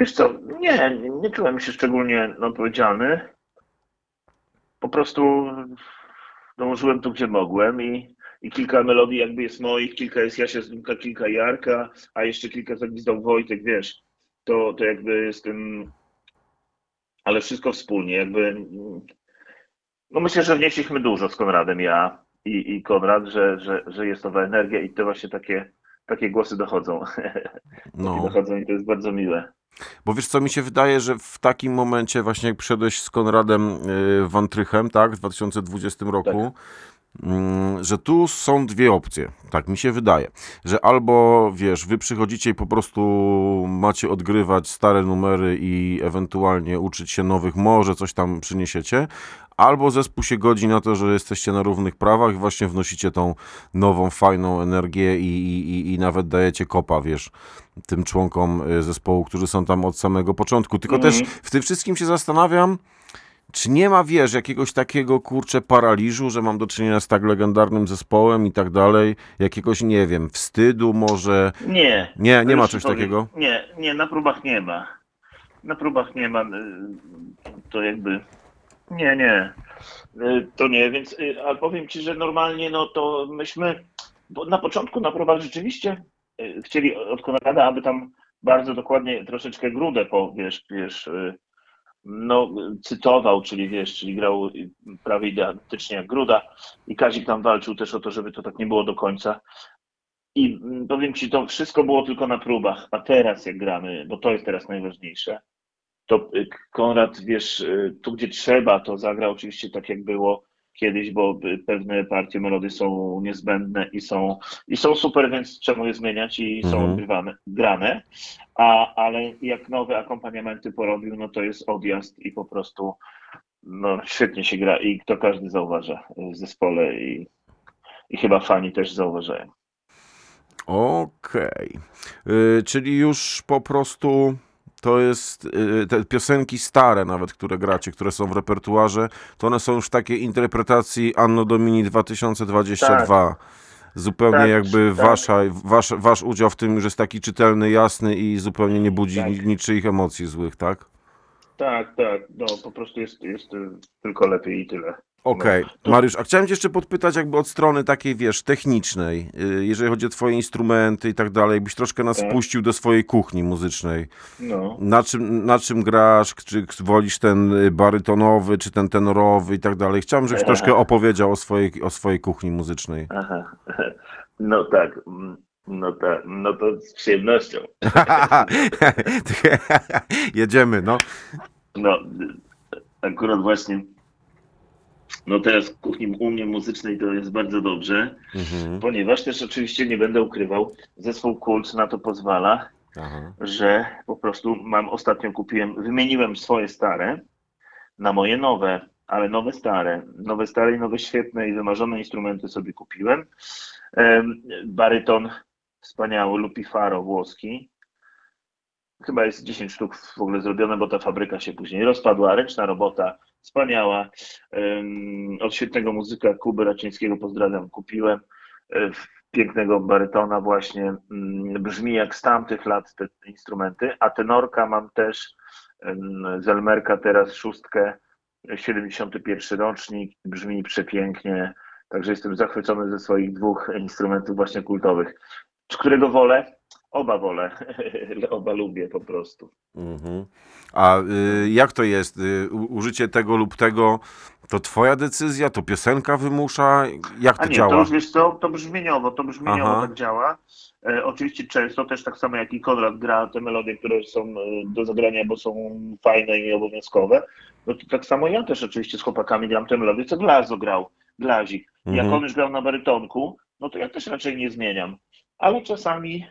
Speaker 3: Wiesz co, nie, nie czułem się szczególnie odpowiedzialny. Po prostu dołożyłem tu, gdzie mogłem i, i kilka melodii jakby jest moich, kilka jest Jasia Zdumka, kilka Jarka, a jeszcze kilka zagwizdał Wojtek, wiesz, to, to jakby jestem, ale wszystko wspólnie, jakby, no myślę, że wnieśliśmy dużo z Konradem, ja i, i Konrad, że, że, że jest nowa energia i to właśnie takie, takie głosy dochodzą,
Speaker 2: No.
Speaker 3: dochodzą i to jest bardzo miłe.
Speaker 2: Bo wiesz co, mi się wydaje, że w takim momencie właśnie jak przyszedłeś z Konradem y, Wantrychem, tak, w 2020 roku, mm, że tu są dwie opcje, tak mi się wydaje, że albo wiesz, wy przychodzicie i po prostu macie odgrywać stare numery i ewentualnie uczyć się nowych, może coś tam przyniesiecie, albo zespół się godzi na to, że jesteście na równych prawach i właśnie wnosicie tą nową, fajną energię i, i, i- i nawet dajecie kopa, wiesz, tym członkom y, zespołu, którzy są tam od samego początku. Tylko
Speaker 3: Mhm.
Speaker 2: też w tym wszystkim się zastanawiam, czy nie ma, wiesz, jakiegoś takiego, kurczę, paraliżu, że mam do czynienia z tak legendarnym zespołem i tak dalej, jakiegoś, nie wiem, wstydu może,
Speaker 3: Nie.
Speaker 2: nie, nie ma czegoś
Speaker 3: powiem-
Speaker 2: takiego?
Speaker 3: Nie, nie, na próbach nie ma. Na próbach nie ma. y, To jakby. Nie, nie. Y, To nie, więc. Ale powiem ci, że normalnie, no to myśmy. Bo na początku na próbach rzeczywiście chcieli od Konrada, aby tam bardzo dokładnie troszeczkę grudę, po, wiesz, wiesz, y, no, cytował, czyli wiesz, czyli grał prawie identycznie jak Gruda. I Kazik tam walczył też o to, żeby to tak nie było do końca. I mm, powiem ci, to wszystko było tylko na próbach, a teraz jak gramy, bo to jest teraz najważniejsze, to y, Konrad, wiesz, tu gdzie trzeba, to zagra oczywiście tak jak było kiedyś, bo pewne partie melody są niezbędne i są, i są super, więc czemu je zmieniać i są
Speaker 2: Mhm.
Speaker 3: odgrywane, grane, a, ale jak nowe akompaniamenty porobił, no to jest odjazd i po prostu no, świetnie się gra i to każdy zauważa w zespole i, i chyba fani też zauważają.
Speaker 2: Okej. Y, Czyli już po prostu to jest y, te piosenki stare nawet, które gracie, które są w repertuarze, to one są już w takiej interpretacji Anno Domini 2022. Zupełnie
Speaker 3: Tak,
Speaker 2: jakby
Speaker 3: tak.
Speaker 2: wasza, wasz, wasz udział w tym już jest taki czytelny, jasny i zupełnie nie budzi
Speaker 3: Tak.
Speaker 2: ni- niczyich emocji złych, tak?
Speaker 3: Tak, tak, no po prostu jest, jest tylko lepiej i tyle.
Speaker 2: Okej,
Speaker 3: No.
Speaker 2: Mariusz, a chciałem cię jeszcze podpytać jakby od strony takiej, wiesz, technicznej, y, jeżeli chodzi o twoje instrumenty i tak dalej, byś troszkę nas
Speaker 3: Tak.
Speaker 2: wpuścił do swojej kuchni muzycznej.
Speaker 3: No.
Speaker 2: Na czym, na czym grasz? Czy wolisz ten y, barytonowy, czy ten tenorowy i tak dalej? Chciałem, żebyś troszkę opowiedział o swojej, o swojej kuchni muzycznej.
Speaker 3: Aha. No tak, mm, no tak, no to z przyjemnością.
Speaker 2: Jedziemy, no.
Speaker 3: No, akurat właśnie, no teraz w kuchni u mnie muzycznej to jest bardzo dobrze,
Speaker 2: Mhm.
Speaker 3: ponieważ też oczywiście nie będę ukrywał, zespół Kult na to pozwala,
Speaker 2: Aha.
Speaker 3: że po prostu mam, ostatnio kupiłem, wymieniłem swoje stare na moje nowe, ale nowe stare, nowe stare i nowe świetne i wymarzone instrumenty sobie kupiłem. Em, Baryton wspaniały, Lupifaro włoski. Chyba jest 10 sztuk w ogóle zrobione, bo ta fabryka się później rozpadła. Ręczna robota, wspaniała. Od świetnego muzyka Kuby Raczyńskiego pozdrawiam, kupiłem. E, Pięknego barytona właśnie. mm, Brzmi jak z tamtych lat te instrumenty. A tenorka mam też z Elmerka teraz szóstkę, 71 rocznik. Brzmi przepięknie. Także jestem zachwycony ze swoich dwóch instrumentów właśnie kultowych. Którego wolę? Oba wolę, oba lubię po prostu.
Speaker 2: Mhm. A y, jak to jest? Y, użycie tego lub tego to twoja decyzja, to piosenka wymusza? Jak to
Speaker 3: A nie,
Speaker 2: działa?
Speaker 3: to już wiesz co, to brzmieniowo, to brzmieniowo
Speaker 2: Aha.
Speaker 3: tak działa. E, oczywiście często też tak samo jak i Konrad gra te melodie, które są e, do zagrania, bo są fajne i obowiązkowe, no to tak samo ja też oczywiście z chłopakami gram te melodie, co Glazo grał, Glazik. Jak
Speaker 2: Mhm.
Speaker 3: on już grał na barytonku, no to ja też raczej nie zmieniam. Ale czasami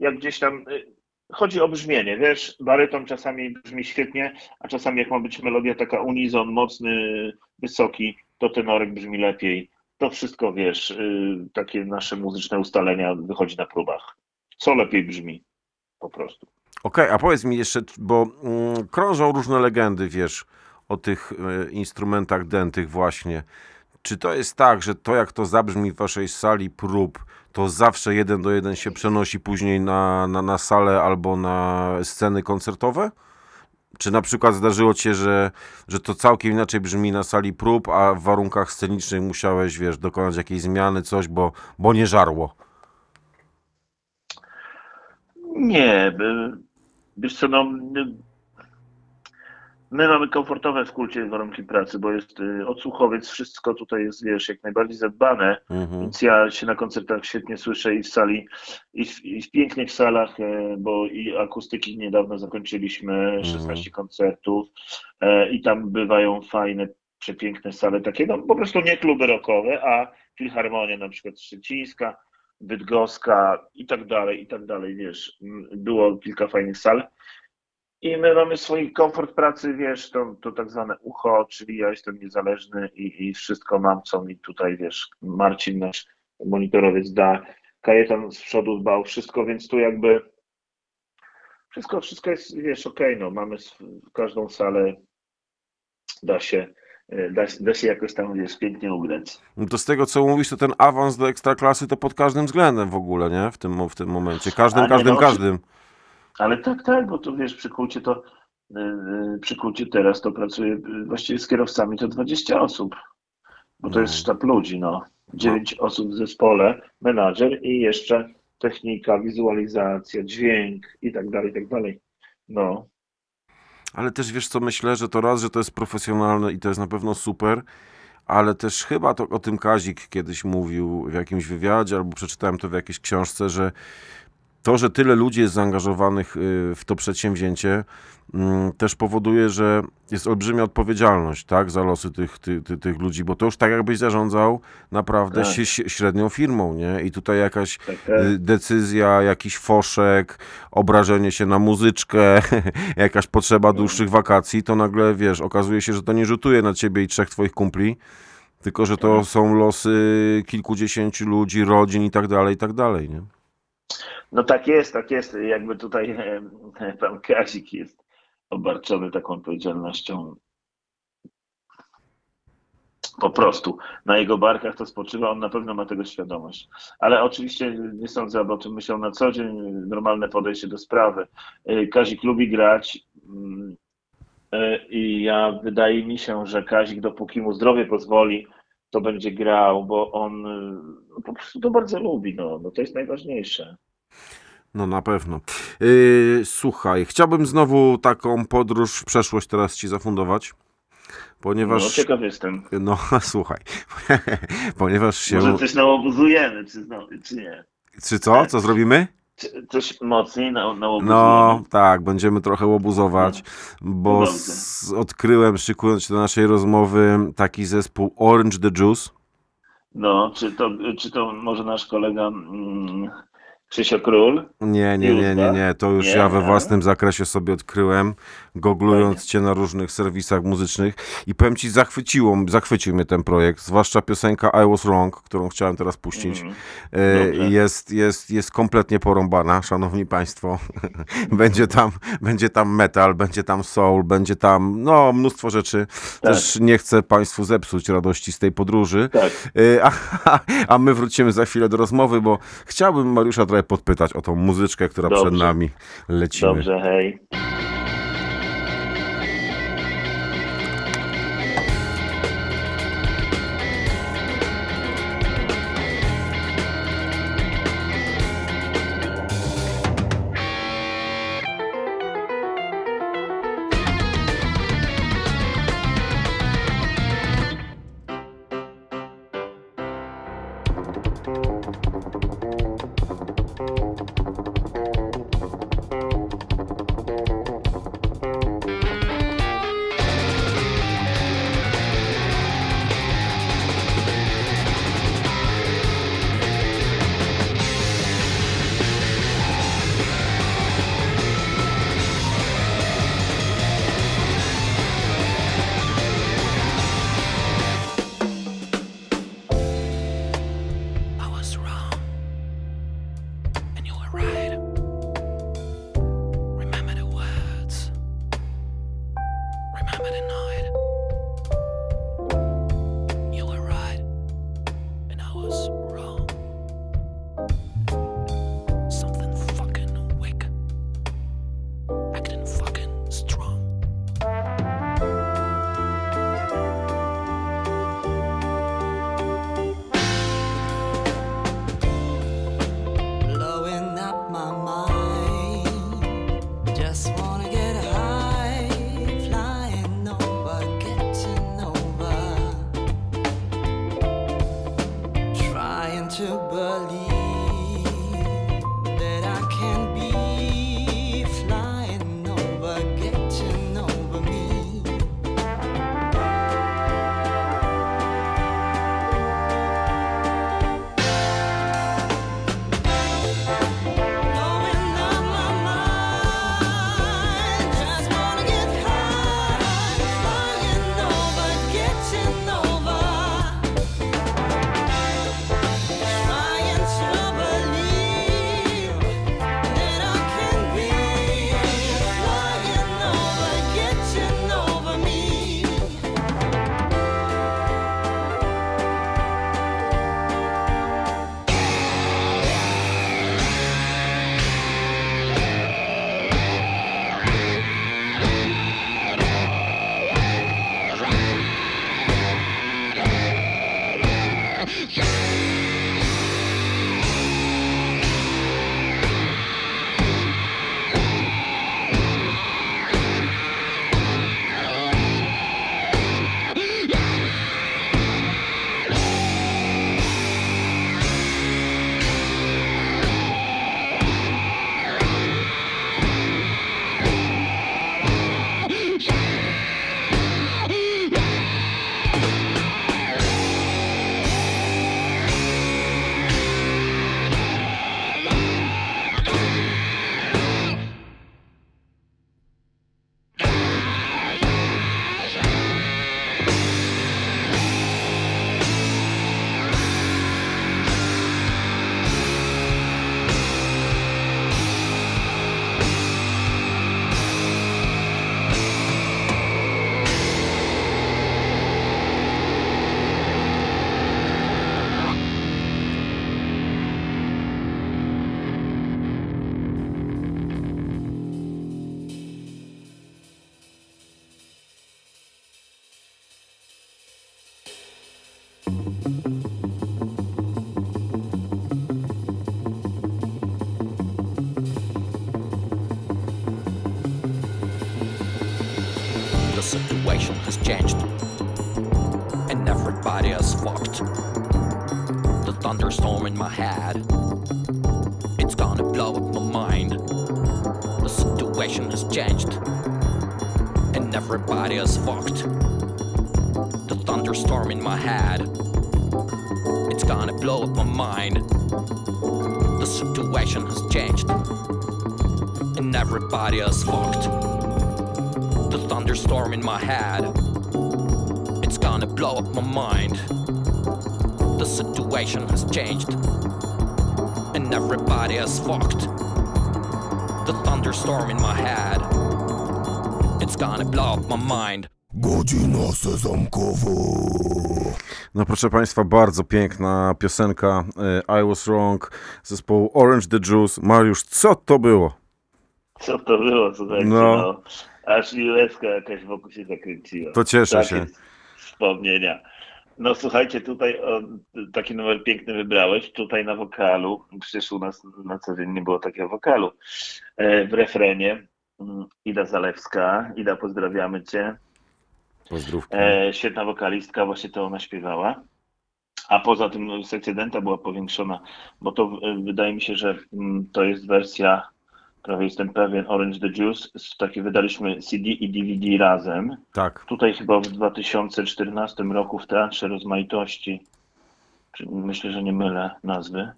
Speaker 3: jak gdzieś tam y, chodzi o brzmienie, wiesz, baryton czasami brzmi świetnie, a czasami jak ma być melodia taka unizon, mocny, wysoki, to tenorek brzmi lepiej. To wszystko, wiesz, y, takie nasze muzyczne ustalenia wychodzi na próbach. Co lepiej brzmi, po prostu.
Speaker 2: Okej, a powiedz mi jeszcze, bo mm, krążą różne legendy, wiesz, o tych e, instrumentach dętych właśnie. Czy to jest tak, że to jak to zabrzmi w waszej sali prób, to zawsze jeden do jeden się przenosi później na, na, na salę albo na sceny koncertowe? Czy na przykład zdarzyło ci się, że, że to całkiem inaczej brzmi na sali prób, a w warunkach scenicznych musiałeś, wiesz, dokonać jakiejś zmiany, coś, bo, bo nie żarło?
Speaker 3: Nie, wiesz co, no, my- my mamy komfortowe w kulcie warunki pracy, bo jest y, odsłuchowiec, wszystko tutaj jest, wiesz, jak najbardziej zadbane.
Speaker 2: Mhm.
Speaker 3: Więc ja się na koncertach świetnie słyszę i w sali, i w, i w pięknych salach, e, bo i akustyki niedawno zakończyliśmy, 16 koncertów e, i tam bywają fajne, przepiękne sale, takie no po prostu nie kluby rockowe, a filharmonia na przykład Szczecińska, Bydgoska i tak dalej, i tak dalej, wiesz, było kilka fajnych sal. I my mamy swój komfort pracy, wiesz, to, to tak zwane ucho, czyli ja jestem niezależny i, i wszystko mam, co mi tutaj, wiesz, Marcin, nasz monitorowiec da, Kajetan z przodu dbał, wszystko, więc tu jakby wszystko, wszystko jest, wiesz, okej, no, mamy każdą salę, da się, e, da, da się jakoś tam, wiesz, pięknie ugrać.
Speaker 2: No to z tego, co mówisz, to ten awans do ekstraklasy to pod każdym względem w ogóle, nie? W tym, w tym momencie. Każdym,
Speaker 3: nie,
Speaker 2: każdym,
Speaker 3: no,
Speaker 2: każdym.
Speaker 3: Ale tak, tak, bo to wiesz, przy kulcie to yy, przy kulcie teraz to pracuje yy, właściwie z kierowcami to 20 osób. Bo to jest sztab ludzi, no. 9 osób w zespole, menadżer i jeszcze technika, wizualizacja, dźwięk i tak dalej, i tak dalej. No.
Speaker 2: Ale też wiesz co, myślę, że to raz, że to jest profesjonalne i to jest na pewno super, ale też chyba to o tym Kazik kiedyś mówił w jakimś wywiadzie, albo przeczytałem to w jakiejś książce, że to, że tyle ludzi jest zaangażowanych y, w to przedsięwzięcie, mm, też powoduje, że jest olbrzymia odpowiedzialność, tak, za losy tych, tych, tych, tych ludzi, bo to już tak jakbyś zarządzał naprawdę
Speaker 3: Tak.
Speaker 2: średnią firmą, nie? I tutaj jakaś
Speaker 3: Tak, tak.
Speaker 2: y, decyzja, jakiś foszek, obrażenie się na muzyczkę, jakaś potrzeba dłuższych wakacji, to nagle, wiesz, okazuje się, że to nie rzutuje na ciebie i trzech twoich kumpli, tylko że to są losy kilkudziesięciu ludzi, rodzin i tak dalej, i tak dalej, nie?
Speaker 3: No tak jest, tak jest. Jakby tutaj e, pan Kazik jest obarczony taką odpowiedzialnością. Po prostu. Na jego barkach to spoczywa, on na pewno ma tego świadomość. Ale oczywiście nie sądzę, aby o tym myślał na co dzień. Normalne podejście do sprawy. E, Kazik lubi grać. mm, e, I ja wydaje mi się, że Kazik, dopóki mu zdrowie pozwoli, to będzie grał, bo on e, no, po prostu to bardzo lubi. No, no to jest najważniejsze.
Speaker 2: No na pewno. Yy, słuchaj, chciałbym znowu taką podróż w przeszłość teraz ci zafundować,
Speaker 3: No,
Speaker 2: ponieważ...
Speaker 3: ciekaw jestem.
Speaker 2: No, słuchaj, ponieważ się...
Speaker 3: Może coś nałobuzujemy, czy, no, czy nie?
Speaker 2: Czy co? Co zrobimy?
Speaker 3: Coś mocniej na, nałobuzujemy?
Speaker 2: No, tak, będziemy trochę łobuzować, bo s- odkryłem, szykując się do naszej rozmowy, taki zespół Orange the Juice.
Speaker 3: No, czy to, czy to może nasz kolega mm, Krzysio Król?
Speaker 2: Nie, nie, nie, nie, nie, to już
Speaker 3: Nie?
Speaker 2: ja we własnym zakresie sobie odkryłem, googlując cię na różnych serwisach muzycznych i powiem ci, zachwyciło, zachwycił mnie ten projekt, zwłaszcza piosenka I Was Wrong, którą chciałem teraz puścić.
Speaker 3: Dobrze.
Speaker 2: Jest, jest, jest kompletnie porąbana, szanowni państwo. będzie, tam, będzie tam metal, będzie tam soul, będzie tam no, mnóstwo rzeczy.
Speaker 3: Tak.
Speaker 2: Też nie chcę państwu zepsuć radości z tej podróży.
Speaker 3: Tak.
Speaker 2: E, A, a my wrócimy za chwilę do rozmowy, bo chciałbym Mariusza trochę podpytać o tą muzyczkę, która
Speaker 3: Dobrze.
Speaker 2: przed nami lecimy.
Speaker 3: Dobrze, hej.
Speaker 5: Yeah. Thunderstorm in my head, it's gonna blow up my mind. The situation has changed, and everybody is fucked. The thunderstorm in my head, it's gonna blow up my mind. The situation has changed, and everybody is fucked. The thunderstorm in my head, it's gonna blow up my mind. The situation has changed, and everybody is fucked. The thunderstorm in my head, it's gonna blow up my mind.
Speaker 6: Godzina sezamkowa.
Speaker 2: No proszę Państwa, bardzo piękna piosenka e, I Was Wrong zespołu Orange the Juice. Mariusz, co to było?
Speaker 3: Co to było, słuchajcie,
Speaker 2: No.
Speaker 3: no. Aż mi łezka jakaś wokół się zakręciła.
Speaker 2: To cieszę
Speaker 3: Takie
Speaker 2: się.
Speaker 3: wspomnienia. No słuchajcie, tutaj o, taki numer piękny wybrałeś, tutaj na wokalu, przecież u nas na co dzień nie było takiego wokalu. E, w refrenie mm, Ida Zalewska. Ida, pozdrawiamy Cię.
Speaker 2: Pozdrówki.
Speaker 3: E, świetna wokalistka, właśnie to ona śpiewała. A poza tym sekcja denta była powiększona, bo to e, wydaje mi się, że mm, to jest wersja, prawie jestem pewien, Orange the Juice. Takie wydaliśmy CD i DVD razem.
Speaker 2: Tak.
Speaker 3: Tutaj chyba w 2014 roku w Teatrze Rozmaitości, myślę, że nie mylę nazwy,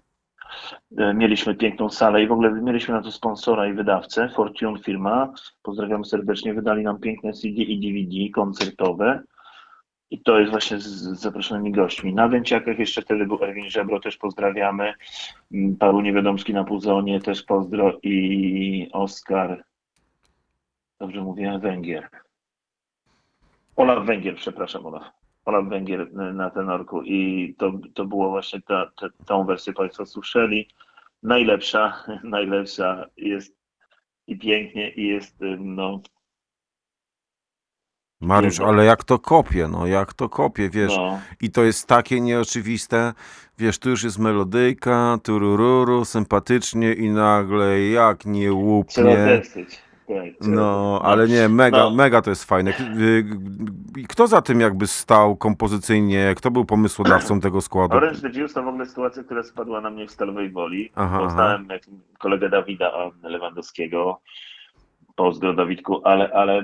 Speaker 3: e, mieliśmy piękną salę i w ogóle mieliśmy na to sponsora i wydawcę, Fortune firma, pozdrawiam serdecznie, wydali nam piękne CD i DVD koncertowe i to jest właśnie z, zaproszonymi gośćmi. Na Węciakach jeszcze wtedy był Erwin Żebro, też pozdrawiamy, Mm, Paweł Niewiadomski na Puzonie, też pozdro i Oskar, dobrze mówię, Węgier. Olaf Węgier, przepraszam Olaf. Olaf Węgier y, na tenorku i to, to było właśnie ta, ta, tą wersję Państwo słyszeli. Najlepsza, najlepsza jest i pięknie i jest y, no,
Speaker 2: Mariusz, ale jak to kopie, no jak to kopie, wiesz.
Speaker 3: no
Speaker 2: I to jest takie nieoczywiste, wiesz, tu już jest melodyjka, turururu, sympatycznie i nagle jak nie
Speaker 3: trzeba
Speaker 2: łupnie.
Speaker 3: testyć. Tak,
Speaker 2: No, ale nie, mega,
Speaker 3: No.
Speaker 2: mega to jest fajne. Y, Kto za tym jakby stał kompozycyjnie? Kto był pomysłodawcą tego składu?
Speaker 3: Orange the Juice to w ogóle sytuacja, która spadła na mnie w Stalowej Woli.
Speaker 2: Aha,
Speaker 3: Poznałem jak kolegę Dawida Lewandowskiego, pozdro Dawidku, ale, ale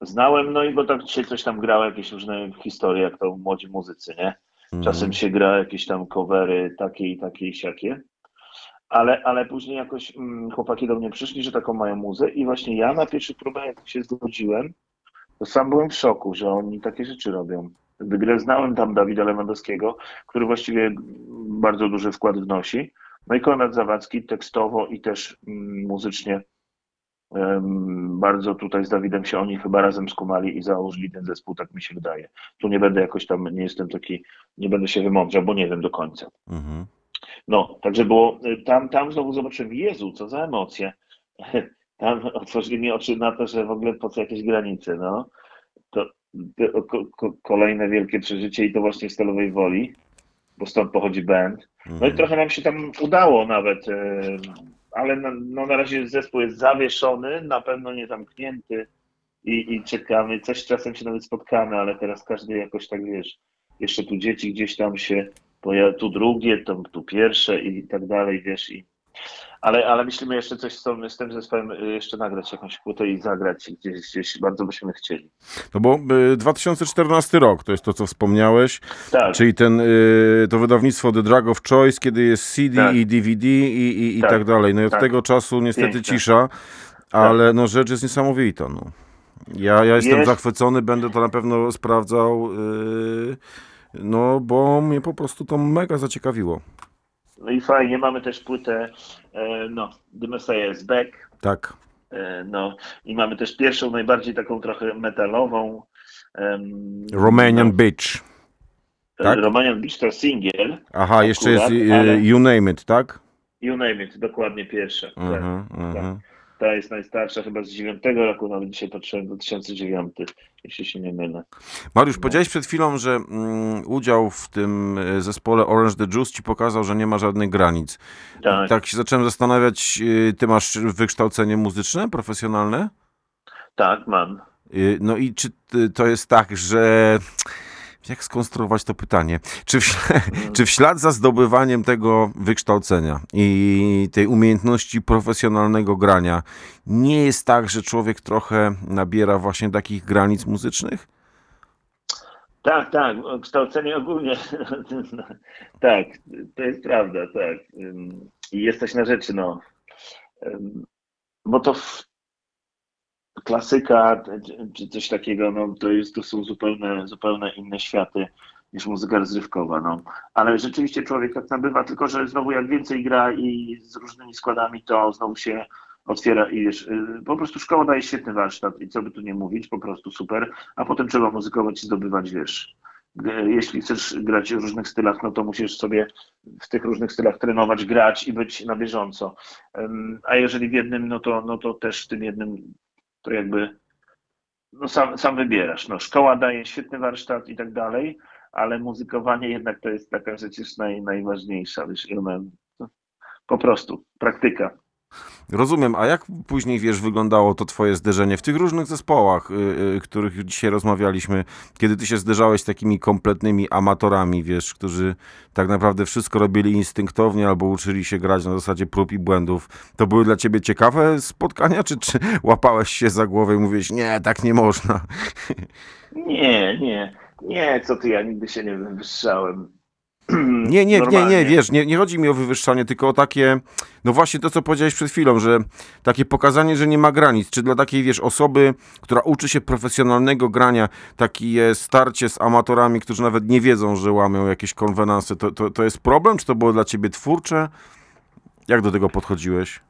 Speaker 3: znałem, no i bo tak dzisiaj coś tam grało, jakieś różne historie, jak to młodzi muzycy, nie?
Speaker 2: Mhm.
Speaker 3: Czasem się gra jakieś tam covery takie i takie i siakie. Ale, ale później jakoś mm, chłopaki do mnie przyszli, że taką mają muzę i właśnie ja na pierwszy próbę, jak się zgodziłem, to sam byłem w szoku, że oni takie rzeczy robią. Grę znałem tam Dawida Lewandowskiego, który właściwie bardzo duży wkład wnosi. No i Konrad Zawadzki tekstowo i też mm, muzycznie bardzo tutaj z Dawidem się oni chyba razem skumali i założyli ten zespół, tak mi się wydaje. Tu nie będę jakoś tam, nie jestem taki, nie będę się wymądrzał, bo nie wiem do końca.
Speaker 2: Mhm.
Speaker 3: No, także było, y, tam, tam znowu zobaczyłem, Jezu, co za emocje. Tam otworzyli mi oczy na to, że w ogóle po co jakieś granice, no. To, to ko, ko, kolejne wielkie przeżycie i to właśnie w Stalowej Woli, bo stąd pochodzi band. No i
Speaker 2: Mhm.
Speaker 3: trochę nam się tam udało nawet, ale na, no na razie zespół jest zawieszony, na pewno nie zamknięty i, i czekamy. Coś czasem się nawet spotkamy, ale teraz każdy jakoś tak, wiesz, jeszcze tu dzieci gdzieś tam się pojawi, tu drugie, to, tu pierwsze i tak dalej, wiesz, i ale, ale myślimy jeszcze coś z, tą, z tym zespołem, y, jeszcze nagrać jakąś płytę i zagrać gdzieś, gdzieś bardzo byśmy chcieli.
Speaker 2: No bo y, 2014 rok, to jest to, co wspomniałeś,
Speaker 3: Tak,
Speaker 2: czyli ten, y, to wydawnictwo The Drag of Choice, kiedy jest CD
Speaker 3: Tak.
Speaker 2: i DVD i, i, i tak.
Speaker 3: Tak.
Speaker 2: dalej. No i od
Speaker 3: Tak.
Speaker 2: tego czasu niestety
Speaker 3: Piękne.
Speaker 2: cisza, ale no rzecz jest niesamowita, no. Ja, ja jestem
Speaker 3: Jest.
Speaker 2: zachwycony, będę to na pewno sprawdzał, y, no bo mnie po prostu to mega zaciekawiło.
Speaker 3: No i fajnie, mamy też płytę, e, no, The Messiah is Back,
Speaker 2: Tak.
Speaker 3: e, no i mamy też pierwszą, najbardziej taką trochę metalową,
Speaker 2: Romanian
Speaker 3: no,
Speaker 2: Beach. tak?
Speaker 3: Romanian Beach to singiel,
Speaker 2: Aha, jeszcze jest
Speaker 3: Akurat, ale-
Speaker 2: You Name It, tak?
Speaker 3: you name it, dokładnie pierwsza.
Speaker 2: Mhm,
Speaker 3: Tak,
Speaker 2: mhm.
Speaker 3: Ta jest najstarsza, chyba z 9 roku, nawet dzisiaj patrzyłem, 2009, jeśli się nie mylę.
Speaker 2: Mariusz,
Speaker 3: No.
Speaker 2: powiedziałeś przed chwilą, że mm, udział w tym e, zespole Orange the Juice ci pokazał, że nie ma żadnych granic.
Speaker 3: Tak.
Speaker 2: Tak się zacząłem zastanawiać, y, ty masz wykształcenie muzyczne, profesjonalne?
Speaker 3: Tak, mam.
Speaker 2: Y, No i czy to jest tak, że. Jak skonstruować to pytanie? Czy w, czy w ślad za zdobywaniem tego wykształcenia i tej umiejętności profesjonalnego grania nie jest tak, że człowiek trochę nabiera właśnie takich granic muzycznych?
Speaker 3: Tak, tak, kształcenie ogólnie. tak, to jest prawda, tak. I jesteś na rzeczy, no. Bo to w... klasyka czy- coś takiego, no to jest, to są zupełnie, zupełnie inne światy niż muzyka rozrywkowa, no. Ale rzeczywiście człowiek tak nabywa, tylko że znowu jak więcej gra i z różnymi składami, to znowu się otwiera i wiesz, y, po prostu szkoła daje świetny warsztat i co by tu nie mówić, po prostu super, a potem trzeba muzykować i zdobywać, wiesz, jeśli chcesz grać w różnych stylach, no to musisz sobie w tych różnych stylach trenować, grać i być na bieżąco. A jeżeli w jednym, no to, no to też w tym jednym to jakby no sam, sam wybierasz. No, szkoła daje świetny warsztat i tak dalej, ale muzykowanie jednak to jest taka rzecz naj, najważniejsza, wiesz, po prostu praktyka.
Speaker 2: Rozumiem, a jak później, wiesz, wyglądało to twoje zderzenie w tych różnych zespołach, y, y, których dzisiaj rozmawialiśmy, kiedy ty się zderzałeś z takimi kompletnymi amatorami, wiesz, którzy tak naprawdę wszystko robili instynktownie albo uczyli się grać na zasadzie prób i błędów. To były dla ciebie ciekawe spotkania, czy, czy łapałeś się za głowę i mówiłeś, nie, tak nie można?
Speaker 3: Nie, nie, nie, co ty, ja nigdy się nie wywyższałem.
Speaker 2: Nie, nie, nie, nie, wiesz, nie, nie chodzi mi o wywyższanie, tylko o takie, no właśnie to, co powiedziałeś przed chwilą, że takie pokazanie, że nie ma granic. Czy dla takiej, wiesz, osoby, która uczy się profesjonalnego grania, takie starcie z amatorami, którzy nawet nie wiedzą, że łamią jakieś konwenanse, to, to, to jest problem? Czy to było dla ciebie twórcze? Jak do tego podchodziłeś?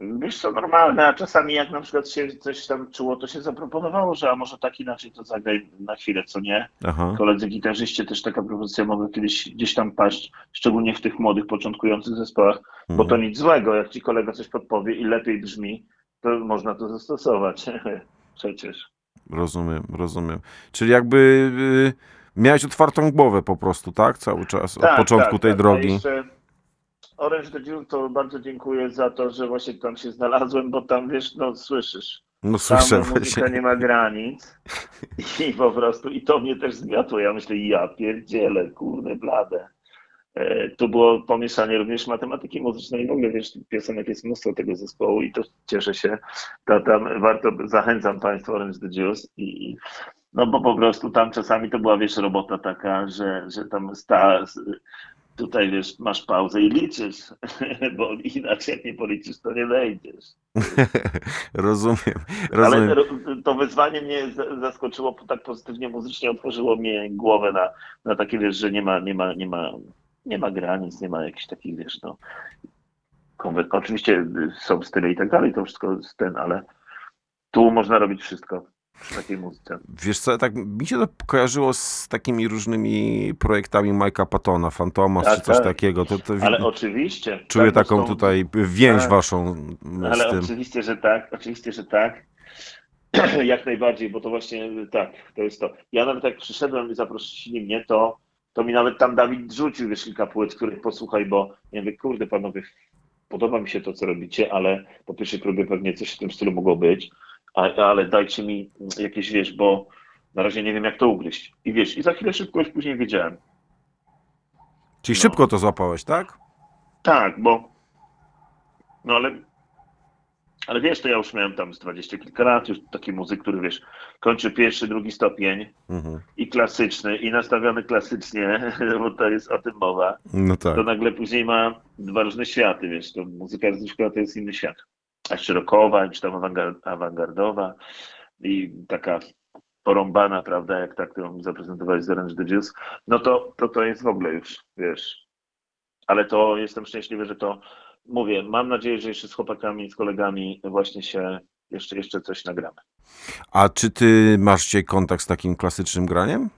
Speaker 3: Wiesz co, normalne, a czasami jak na przykład się coś tam czuło, to się zaproponowało, że a może tak inaczej to zagraj na chwilę, co nie?
Speaker 2: Aha.
Speaker 3: Koledzy gitarzyście też taka propozycja mogła kiedyś gdzieś tam paść, szczególnie w tych młodych, początkujących zespołach, bo to nic złego, jak ci kolega coś podpowie i lepiej brzmi, to można to zastosować. Przecież.
Speaker 2: Rozumiem, rozumiem. Czyli jakby y, miałeś otwartą głowę po prostu, tak? Cały czas, od
Speaker 3: Tak,
Speaker 2: początku
Speaker 3: tak,
Speaker 2: tej
Speaker 3: tak. A
Speaker 2: drogi.
Speaker 3: jeszcze Orange the Dune to bardzo dziękuję za to, że właśnie tam się znalazłem, bo tam wiesz, no słyszysz,
Speaker 2: No
Speaker 3: tam
Speaker 2: słyszę
Speaker 3: muzyka
Speaker 2: właśnie.
Speaker 3: nie ma granic i po prostu, i to mnie też zmiotło. Ja myślę, ja pierdzielę, kurde blade. E, To było pomieszanie również matematyki muzycznej. W ogóle wiesz, piosenek jest mnóstwo tego zespołu i to cieszę się. To tam warto, zachęcam Państwa Orange the Juice i i- no bo po prostu tam czasami to była wiesz robota taka, że, że tam sta, tutaj wiesz, masz pauzę i liczysz, bo inaczej jak nie policzysz, to nie wejdziesz.
Speaker 2: rozumiem,
Speaker 3: Ale
Speaker 2: rozumiem.
Speaker 3: ro- to wyzwanie mnie za- zaskoczyło tak pozytywnie muzycznie, otworzyło mnie głowę na, na takie, wiesz, że nie ma, nie ma, nie ma, nie ma granic, nie ma jakichś takich, wiesz, no. Oczywiście są style i tak dalej, to wszystko jest ten, ale tu można robić wszystko przy takiej muzyce.
Speaker 2: Wiesz co, tak mi się to kojarzyło z takimi różnymi projektami Mike'a Pattona, Fantomas
Speaker 3: Tak,
Speaker 2: czy coś
Speaker 3: tak.
Speaker 2: takiego. To, to
Speaker 3: Ale oczywiście.
Speaker 2: czuję
Speaker 3: tak,
Speaker 2: taką
Speaker 3: zresztą-
Speaker 2: tutaj więź
Speaker 3: tak.
Speaker 2: waszą
Speaker 3: Ale
Speaker 2: z tym.
Speaker 3: oczywiście, że tak, oczywiście, że tak. Jak najbardziej, bo to właśnie tak, to jest to. Ja nawet jak przyszedłem i zaprosili mnie, to, to mi nawet tam Dawid rzucił wiesz, kilka płyt, których posłuchaj, bo ja mówię, kurde panowie, podoba mi się to, co robicie, ale po pierwszej próbie pewnie coś w tym stylu mogło być, ale dajcie mi jakieś, wiesz, bo na razie nie wiem, jak to ugryźć. I wiesz, i za chwilę szybko już później wiedziałem.
Speaker 2: Czyli
Speaker 3: no.
Speaker 2: szybko to złapałeś, tak?
Speaker 3: Tak, bo. No ale. Ale wiesz, to ja już miałem tam z dwadzieścia kilka lat, już taki muzyk, który wiesz, kończy pierwszy, drugi stopień
Speaker 2: Mhm.
Speaker 3: i klasyczny, i nastawiony klasycznie, bo to jest o tym mowa,
Speaker 2: No tak.
Speaker 3: to nagle później ma dwa różne światy, wiesz, to muzyka rozrywkowa to jest inny świat. A jeszcze rockowa, czy tam awangard- awangardowa i taka porąbana, prawda, jak ta, którą zaprezentowałeś z Orange the Juice, no to, to to jest w ogóle już, wiesz. Ale to jestem szczęśliwy, że to mówię. Mam nadzieję, że jeszcze z chłopakami, z kolegami właśnie się jeszcze, jeszcze coś nagramy.
Speaker 2: A czy ty masz dzisiaj kontakt z takim klasycznym graniem?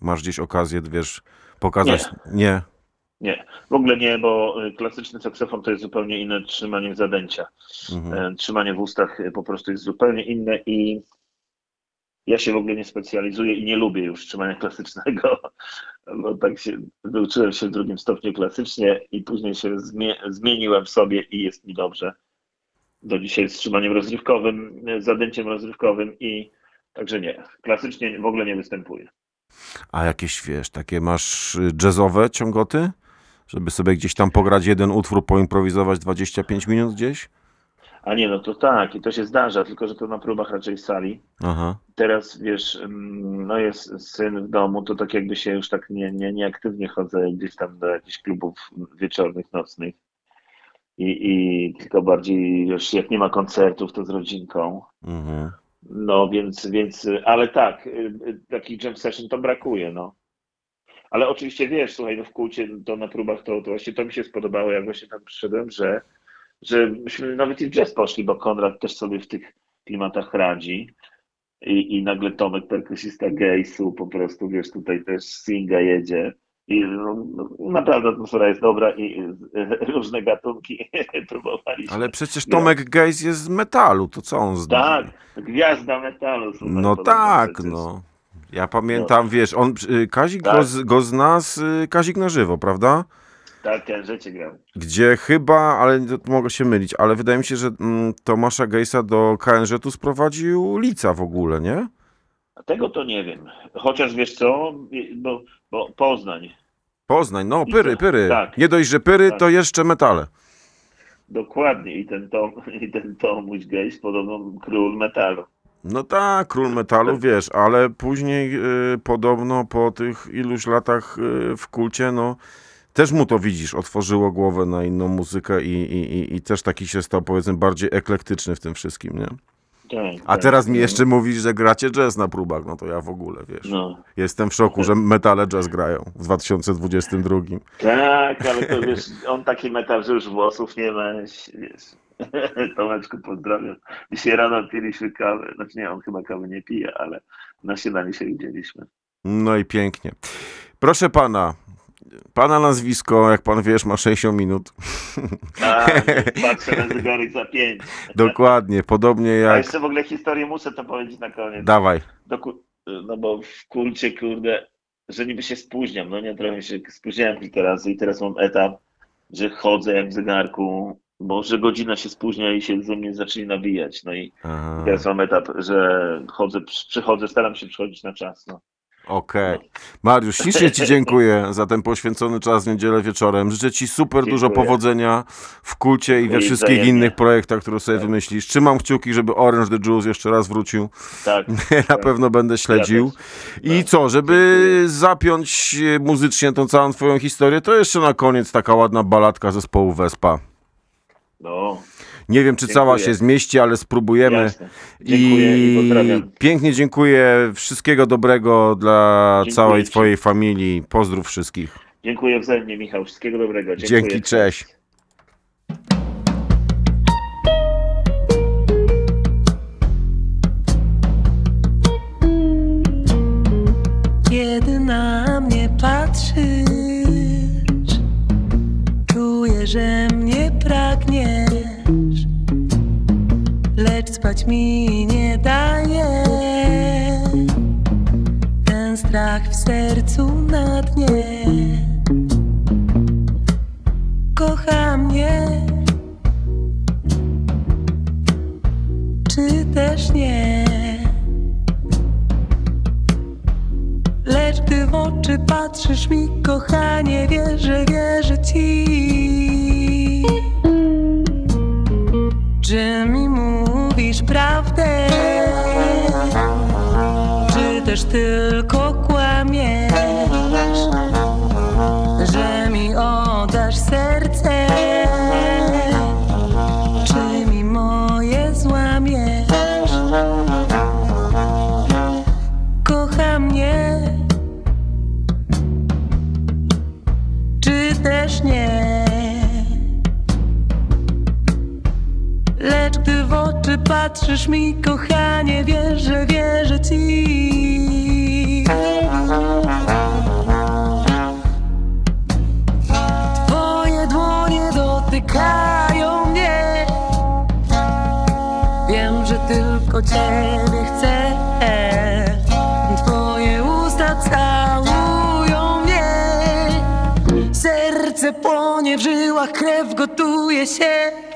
Speaker 2: Masz gdzieś okazję, wiesz, pokazać? Nie.
Speaker 3: Nie, w ogóle nie, bo y, klasyczny saksofon to jest zupełnie inne trzymanie zadęcia.
Speaker 2: Mhm.
Speaker 3: E, Trzymanie w ustach y, po prostu jest zupełnie inne i ja się w ogóle nie specjalizuję i nie lubię już trzymania klasycznego, bo tak się wyuczyłem się w drugim stopniu klasycznie i później się zmie- zmieniłem sobie i jest mi dobrze. do dzisiaj wstrzymaniem rozrywkowym, e, zadęciem rozrywkowym i także nie. Klasycznie w ogóle nie występuję.
Speaker 2: A jakieś, wiesz, takie masz y, jazzowe ciągoty? Żeby sobie gdzieś tam pograć jeden utwór, poimprowizować 25 minut gdzieś?
Speaker 3: A nie, no to tak, i to się zdarza, tylko że to na próbach raczej w sali.
Speaker 2: Aha.
Speaker 3: Teraz wiesz, mm, no jest syn w domu, to tak jakby się już tak nie, nie, nieaktywnie chodzę gdzieś tam do jakichś klubów wieczornych, nocnych. I, I tylko bardziej już jak nie ma koncertów, to z rodzinką.
Speaker 2: Mhm.
Speaker 3: No więc, więc, ale tak, y, y, takich jam session to brakuje, no. Ale oczywiście wiesz, słuchaj, no w kulcie to na próbach to, to właśnie to mi się spodobało, jak właśnie tam przyszedłem, że, że myśmy nawet i w jazz poszli, bo Konrad też sobie w tych klimatach radzi. I, i nagle Tomek, perkusista Gejsu, po prostu, wiesz, tutaj też Singa jedzie. I no, no, naprawdę atmosfera jest dobra i różne gatunki próbowaliśmy.
Speaker 2: Ale przecież Tomek Gejs jest z metalu, to co on zna?
Speaker 3: Tak, gwiazda metalu. słuchaj,
Speaker 2: No tak, no. Ja pamiętam, wiesz, on, y, Kazik
Speaker 3: Tak.
Speaker 2: go, z- go zna z y, Kazik na żywo, prawda?
Speaker 3: Tak, życie grał.
Speaker 2: Gdzie chyba, ale mogę się mylić, ale wydaje mi się, że mm, Tomasza Gejsa do KNŻ-u sprowadził Lica w ogóle, nie?
Speaker 3: A tego to nie wiem. Chociaż wiesz co, bo, bo Poznań,
Speaker 2: Poznań, no, pyry, pyry.
Speaker 3: tak.
Speaker 2: Nie dość, że pyry,
Speaker 3: Tak.
Speaker 2: to jeszcze metale.
Speaker 3: dokładnie, i ten, Tom, i ten Tomuś Gejs, podobno król metalu.
Speaker 2: No tak, król metalu, wiesz, ale później y, podobno po tych iluś latach y, w kulcie, no też mu to widzisz, otworzyło głowę na inną muzykę i, i, i, i też taki się stał powiedzmy bardziej eklektyczny w tym wszystkim, nie?
Speaker 3: Tak,
Speaker 2: A
Speaker 3: tak.
Speaker 2: teraz mi jeszcze mówisz, że gracie jazz na próbach, no to ja w ogóle, wiesz,
Speaker 3: No.
Speaker 2: jestem w szoku, że metale jazz grają w 2022.
Speaker 3: Tak, ale to wiesz, on taki metal, że już włosów nie ma, wiesz. Tomeczku pozdrawiam. Dzisiaj rano piliśmy kawę, znaczy nie, on chyba kawy nie pije, ale na śniadanie się widzieliśmy.
Speaker 2: No i pięknie. Proszę pana, pana nazwisko, jak pan wiesz, ma 60 minut.
Speaker 3: A, patrzę na zegarek za pięć.
Speaker 2: Dokładnie, podobnie
Speaker 3: A
Speaker 2: jak...
Speaker 3: jeszcze w ogóle historię muszę to powiedzieć na koniec.
Speaker 2: Dawaj.
Speaker 3: Do, ku- no bo w kulcie, kurde, że niby się spóźniam, no nie, trochę się spóźniałem kilka razy i teraz mam etap, że chodzę jak w zegarku, bo że godzina się spóźnia i się ze mnie zacznie nabijać, no i
Speaker 2: Aha.
Speaker 3: teraz mam etap, że chodzę, przy- przychodzę, staram się przychodzić na czas, no.
Speaker 2: Okej. Mariusz, ślicznie Ci dziękuję za ten poświęcony czas w niedzielę wieczorem. Życzę Ci super dużo
Speaker 3: Dziękuję.
Speaker 2: powodzenia w kulcie i we
Speaker 3: I
Speaker 2: wszystkich
Speaker 3: wzajemnie.
Speaker 2: innych projektach, które sobie wymyślisz. Trzymam kciuki, żeby Orange the Juice jeszcze raz wrócił.
Speaker 3: Tak,
Speaker 2: Na pewno będę śledził.
Speaker 3: Ja.
Speaker 2: I
Speaker 3: Tak.
Speaker 2: co, żeby
Speaker 3: Dziękuję.
Speaker 2: zapiąć e, muzycznie tą całą Twoją historię, to jeszcze na koniec taka ładna baladka zespołu Wespa.
Speaker 3: No,
Speaker 2: Nie wiem, czy cała
Speaker 3: Dziękuję.
Speaker 2: się zmieści, ale spróbujemy.
Speaker 3: Dziękuję i, pozdrawiam.
Speaker 2: pięknie dziękuję. Wszystkiego dobrego dla
Speaker 3: Dziękuję
Speaker 2: całej
Speaker 3: ci.
Speaker 2: Twojej familii. Pozdrów wszystkich.
Speaker 3: Dziękuję wzajemnie, Michał, wszystkiego dobrego. Dziękuję.
Speaker 2: Dzięki, cześć.
Speaker 7: Kiedy na mnie patrzysz, że mnie pragniesz, lecz spać mi nie daje. Ten strach w sercu na dnie. Kocha mnie, czy też nie? Lecz gdy w oczy patrzysz mi, kochanie, wierzę, wierzę ci. Czy mi mówisz prawdę? Czy też tylko patrzysz mi, kochanie, wierzę, wierzę ci. Twoje dłonie dotykają mnie. Wiem, że tylko Ciebie chcę. Twoje usta całują mnie. Serce płonie w żyłach, krew gotuje się.